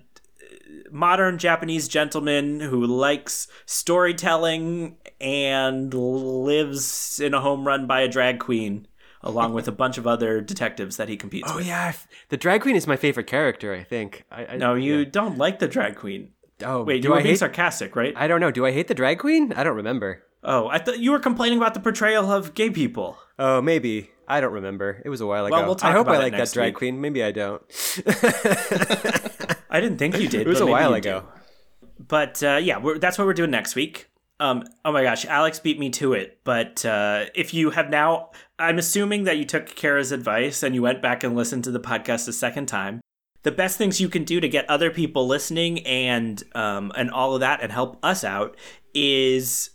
S1: modern Japanese gentleman who likes storytelling and lives in a home run by a drag queen, along with a bunch of other detectives that he competes
S2: Oh
S1: with.
S2: yeah, the drag queen is my favorite character. I think. I, I,
S1: No, you
S2: yeah.
S1: don't like the drag queen.
S2: Oh,
S1: Wait,
S2: do
S1: you were
S2: I
S1: being
S2: hate?
S1: sarcastic, right?
S2: I don't know. Do I hate the drag queen? I don't remember.
S1: oh, I thought you were complaining about the portrayal of gay people.
S2: Oh, maybe. I don't remember. It was a while ago.
S1: Well, we'll talk
S2: I hope
S1: about
S2: I like that drag
S1: week.
S2: queen. Maybe I don't. [LAUGHS]
S1: I didn't think you [LAUGHS] did.
S2: It was a while ago.
S1: do. But uh, yeah, we're, that's what we're doing next week. Um, oh my gosh, Alex beat me to it. But uh, if you have now, I'm assuming that you took Kara's advice and you went back and listened to the podcast a second time. The best things you can do to get other people listening and um, and all of that and help us out is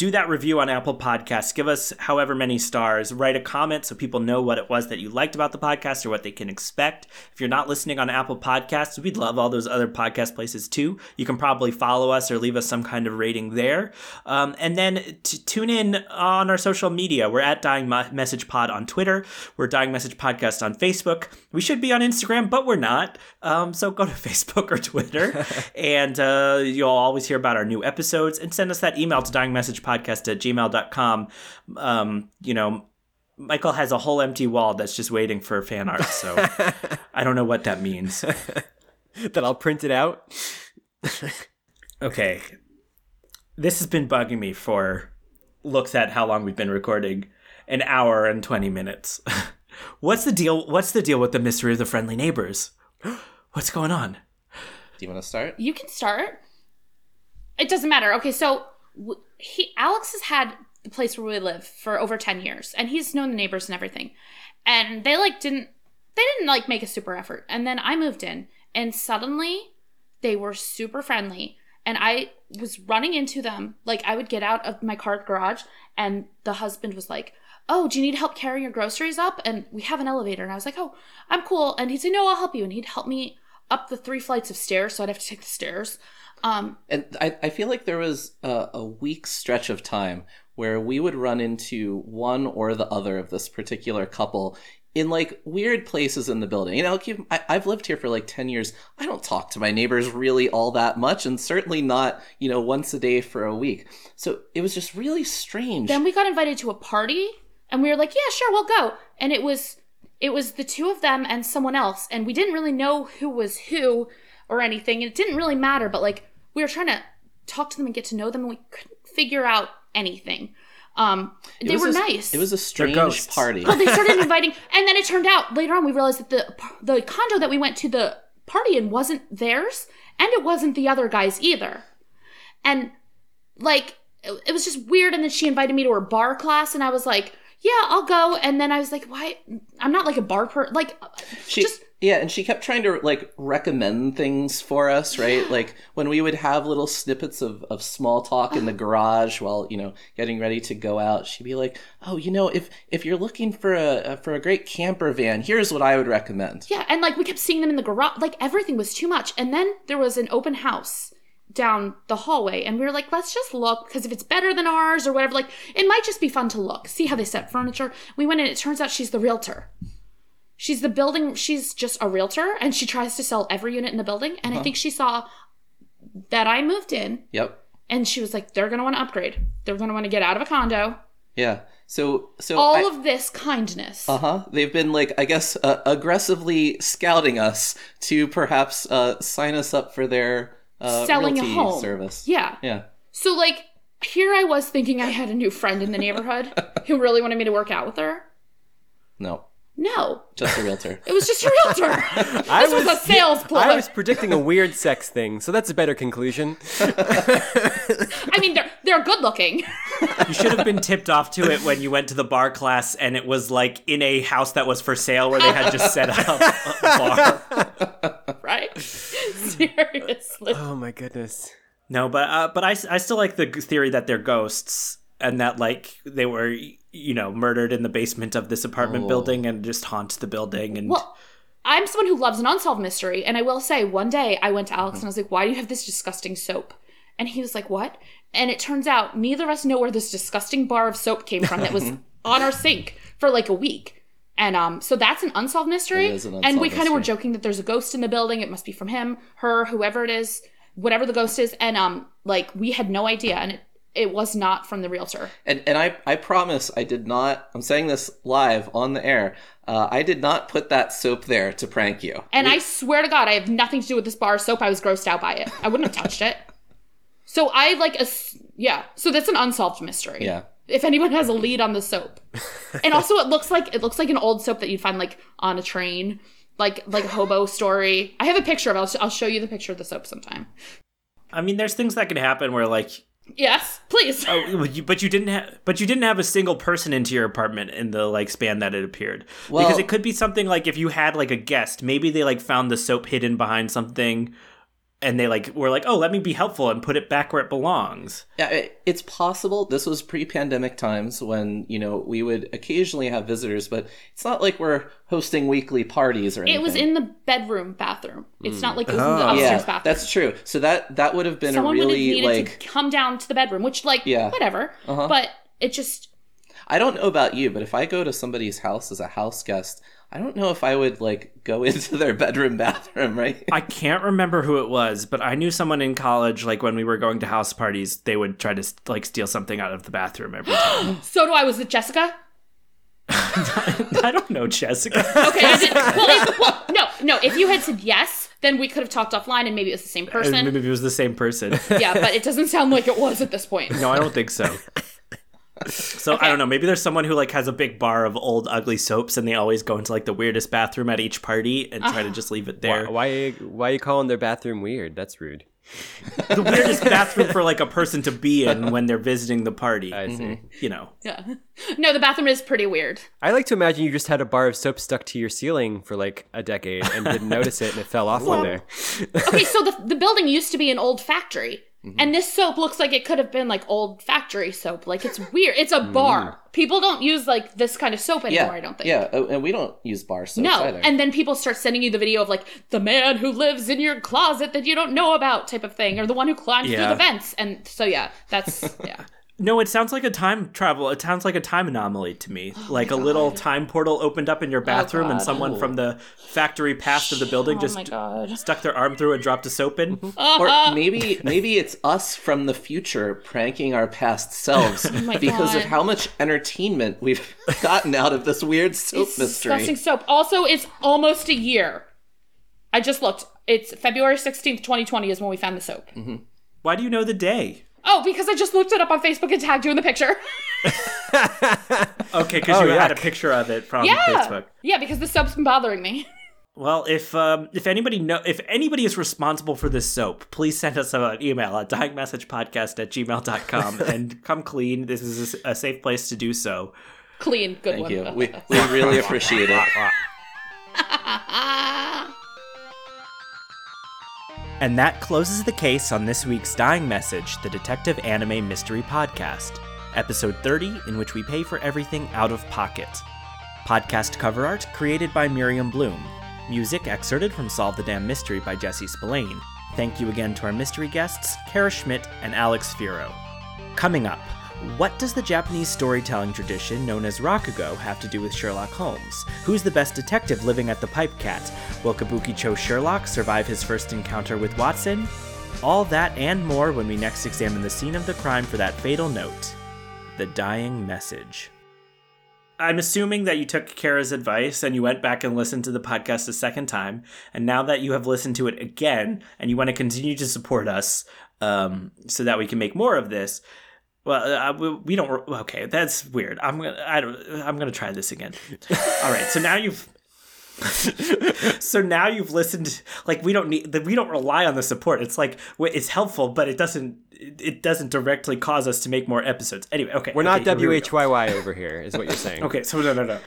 S1: do that review on Apple Podcasts. Give us however many stars. Write a comment so people know what it was that you liked about the podcast or what they can expect. If you're not listening on Apple Podcasts, we'd love all those other podcast places too. You can probably follow us or leave us some kind of rating there. Um, and then tune in on our social media. We're at Dying Message Pod on Twitter. We're Dying Message Podcast on Facebook. We should be on Instagram, but we're not. Um, so go to [LAUGHS] Facebook or Twitter, [LAUGHS] and uh, you'll always hear about our new episodes. And send us that email to dyingmessagepodcast at gmail.com. Um, you know, Michael has a whole empty wall that's just waiting for fan art. So [LAUGHS] I don't know what that means. [LAUGHS]
S2: that I'll print it out. [LAUGHS]
S1: Okay. This has been bugging me for looks at how long we've been recording an hour and 20 minutes. What's the deal? What's the deal with the mystery of the friendly neighbors? [GASPS] What's going on?
S4: Do you want to start?
S3: You can start. It doesn't matter. Okay, so w- he Alex has had the place where we live for over 10 years and he's known the neighbors and everything. And they like didn't they didn't like make a super effort. And then I moved in and suddenly they were super friendly and I was running into them. Like I would get out of my car garage and the husband was like, "Oh, do you need help carrying your groceries up?" And we have an elevator and I was like, "Oh, I'm cool." And he'd say, "No, I'll help you." And he'd help me up the three flights of stairs, so I'd have to take the stairs. Um,
S4: And I, I feel like there was a, a week stretch of time where we would run into one or the other of this particular couple in like weird places in the building. You know, keep, I, I've lived here for like 10 years. I don't talk to my neighbors really all that much, and certainly not, you know, once a day for a week. So it was just really strange.
S3: then we got invited to a party and we were like yeah sure we'll go and it was it was the two of them and someone else and we didn't really know who was who or anything and it didn't really matter but like we were trying to talk to them and get to know them and we couldn't figure out anything um
S4: It
S3: they were
S4: a-
S3: nice
S4: It was a strange party.
S3: well, they started [LAUGHS] inviting, and then it turned out later on we realized that the the condo that we went to the party in wasn't theirs, and it wasn't the other guys either. And like it, it was just weird. And then she invited me to her bar class, and I was like, "Yeah, I'll go." And then I was like, "Why? I'm not like a bar per like."
S4: she
S3: just
S4: yeah and she kept trying to like recommend things for us right like when we would have little snippets of, of small talk in the oh. garage while you know getting ready to go out she'd be like oh you know if if you're looking for a for a great camper van here's what i would recommend
S3: Yeah, and like we kept seeing them in the garage. Like everything was too much. And then there was an open house down the hallway, and we were like, let's just look because if it's better than ours or whatever, like it might just be fun to look, see how they set furniture. We went in. It turns out she's the realtor. She's the building. She's just a realtor, and she tries to sell every unit in the building. And I think she saw that I moved in,
S4: yep
S3: and she was like, they're gonna want to upgrade. They're gonna want to get out of a condo.
S4: yeah so so
S3: All
S4: I-
S3: of this kindness.
S4: uh-huh they've been like i guess uh, aggressively scouting us to perhaps uh sign us up for their uh
S3: Selling a home.
S4: service
S3: yeah.
S4: yeah
S3: So like here I was thinking I had a new friend in the neighborhood [LAUGHS] who really wanted me to work out with her.
S4: no
S3: No,
S4: just a realtor
S3: it was just a realtor. [LAUGHS]
S2: I
S3: this was, a sales play.
S2: I was predicting a weird sex thing, so that's a better conclusion. [LAUGHS] [LAUGHS]
S3: I mean, they're they're good looking.
S1: You should have been tipped off to it when you went to the bar class and it was like in a house that was for sale where they had just set up a bar.
S3: right? Seriously.
S2: Oh my goodness.
S1: No, but uh, but I, I still like the theory that they're ghosts and that like they were you know murdered in the basement of this apartment
S4: Oh.
S1: building and just haunt the building and
S3: Well, I'm someone who loves an unsolved mystery, and I will say, one day I went to Alex and I was like, "Why do you have this disgusting soap?" And he was like, "What?" And it turns out neither of us know where this disgusting bar of soap came from that was [LAUGHS] on our sink for like a week. And um, so that's an unsolved mystery.
S4: It is an
S3: and we kind of were joking that there's a ghost in the building. It must be from him, her, whoever it is, whatever the ghost is. And um, like we had no idea, and it, it was not from the realtor.
S4: And and I I promise I did not. I'm saying this live on the air. Uh, I did not put that soap there to prank you.
S3: And I swear to God, I have nothing to do with this bar of soap. I was grossed out by it. I wouldn't have touched it. So I like a yeah. So that's an unsolved mystery.
S4: Yeah.
S3: If anyone has a lead on the soap, and also it looks like it looks like an old soap that you'd find like on a train, like like hobo story. I have a picture of it. I'll, I'll show you the picture of the soap sometime.
S1: I mean, there's things that can happen where like
S3: Yes, please.
S1: Oh, but you didn't have, but you didn't have a single person into your apartment in the like span that it appeared.
S4: Well-
S1: because it could be something like if you had like a guest, maybe they like found the soap hidden behind something, and they like were like, oh, let me be helpful and put it back where it belongs.
S4: Yeah, it's possible. This was pre-pandemic times when you know we would occasionally have visitors, but it's not like we're hosting weekly parties or anything.
S3: it was in the bedroom bathroom. It's not like it was in the
S1: Oh.
S3: upstairs
S4: yeah,
S3: bathroom.
S4: that's true. So that that would have been
S3: Someone
S4: a
S3: would have
S4: really
S3: needed
S4: like
S3: to come down to the bedroom, which like
S4: Yeah.
S3: whatever.
S4: Uh-huh.
S3: But it just
S4: I don't know about you, but if I go to somebody's house as a house guest, I don't know if I would like go [LAUGHS] into their bedroom bathroom, right?
S1: I can't remember who it was, but I knew someone in college. Like when we were going to house parties, they would try to like steal something out of the bathroom every time. [GASPS]
S3: so do I. Was it Jessica? [LAUGHS]
S1: I don't know, Jessica.
S3: Okay, I did. Well, if, well, no, no. If you had said yes, then we could have talked offline, and maybe it was the same person.
S1: Maybe it was the same person.
S3: yeah, but it doesn't sound like it was at this point.
S1: No, I don't think so. [LAUGHS] [LAUGHS] So I don't know. Maybe there's someone who like has a big bar of old ugly soaps, and they always go into like the weirdest bathroom at each party and try to ah. just leave it there.
S2: Why, why why are you calling their bathroom weird? That's rude. [LAUGHS]
S1: The weirdest bathroom for like a person to be in when they're visiting the party.
S2: I see. Mm-hmm.
S1: You know.
S3: Yeah. No, the bathroom is pretty weird.
S2: I like to imagine you just had a bar of soap stuck to your ceiling for like a decade and didn't [LAUGHS] notice it and it fell off one day.
S3: Okay, so the the building used to be an old factory.
S4: Mm-hmm.
S3: And this soap looks like it could have been like old factory soap. Like it's weird. It's a
S4: Mm-hmm.
S3: bar. People don't use like this kind of soap anymore,
S4: yeah,
S3: I don't think.
S4: Yeah, uh, and we don't use bar soaps
S3: No.
S4: either.
S3: And then people start sending you the video of like the man who lives in your closet that you don't know about type of thing, or the one who climbs
S1: Yeah.
S3: through the vents. And so yeah, that's yeah.
S1: No, it sounds like a time travel. It sounds like a time anomaly to me. [GASPS] Oh like a little time portal opened up in your oh bathroom, and
S3: Oh God.
S1: someone from the factory past of the building
S3: Oh
S1: just
S3: my
S1: stuck their arm through and dropped a soap in. Mm-hmm. [LAUGHS]
S4: or maybe maybe it's us from the future pranking our past selves [LAUGHS]
S3: Oh my
S4: because of how much entertainment we've [LAUGHS] gotten out of this weird soap
S3: It's
S4: mystery.
S3: disgusting soap. Also, it's almost a year. I just looked. It's February 16th, 2020 is when we found the soap. Mm-hmm.
S1: Why do you know the day?
S3: Oh, because I just looked it up on Facebook and tagged you in the picture. [LAUGHS]
S1: Okay, because
S2: Oh,
S1: you had a
S2: yuck.
S1: picture of it from
S3: yeah.
S1: Facebook.
S3: Yeah, because the soap's been bothering me.
S1: Well, if um, if anybody know if anybody is responsible for this soap, please send us an email at dyingmessagepodcast at gmail.com [LAUGHS] and come clean. This is a, a safe place to do so.
S3: Clean, good
S4: Thank
S3: one.
S4: you. [LAUGHS] We, we really appreciate it.
S1: And that closes the case on this week's Dying Message, the Detective Anime Mystery Podcast, episode 30, in which we pay for everything out of pocket. Podcast cover art created by Miriam Bloom. Music excerpted from Solve the Damn Mystery by Jesse Spillane. Thank you again to our mystery guests, Kara Schmidt and Alex Firo. Coming up, what does the Japanese storytelling tradition known as Rakugo have to do with Sherlock Holmes? Who's the best detective living at the Pipe Cat? Will Kabukicho Sherlock survive his first encounter with Watson? All that and more when we next examine the scene of the crime for that fatal note the dying message. I'm assuming that you took Kara's advice and you went back and listened to the podcast a second time. And now that you have listened to it again and you want to continue to support us um, so that we can make more of this, well, uh, we, we don't. Okay, that's weird. I'm gonna. I don't. I'm gonna try this again. All right. So now you've. [LAUGHS] so now you've listened. Like we don't need. We don't rely on the support. It's like it's helpful, but it doesn't. It it doesn't directly cause us to make more episodes. Anyway, okay.
S2: We're not
S1: okay, here we.
S2: WHYY over here, is what you're [LAUGHS] saying.
S1: Okay, so no, no, no.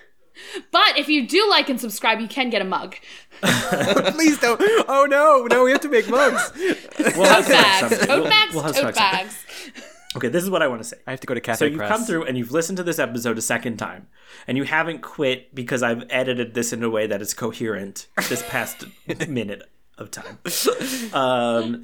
S3: But if you do like and subscribe, you can get a mug. [LAUGHS]
S2: Please don't. Oh no, no, we have to make mugs.
S1: We'll have
S3: Tote bags.
S1: some-
S3: Tote
S1: we'll- we'll
S3: Tote
S1: some-
S3: bags.
S1: Okay, this is what I want to say.
S2: I have to go to Cafe
S1: So you've
S2: Press.
S1: come through and you've listened to this episode a second time, and you haven't quit because I've edited this in a way that is coherent this past [LAUGHS] minute of time. [LAUGHS] Um,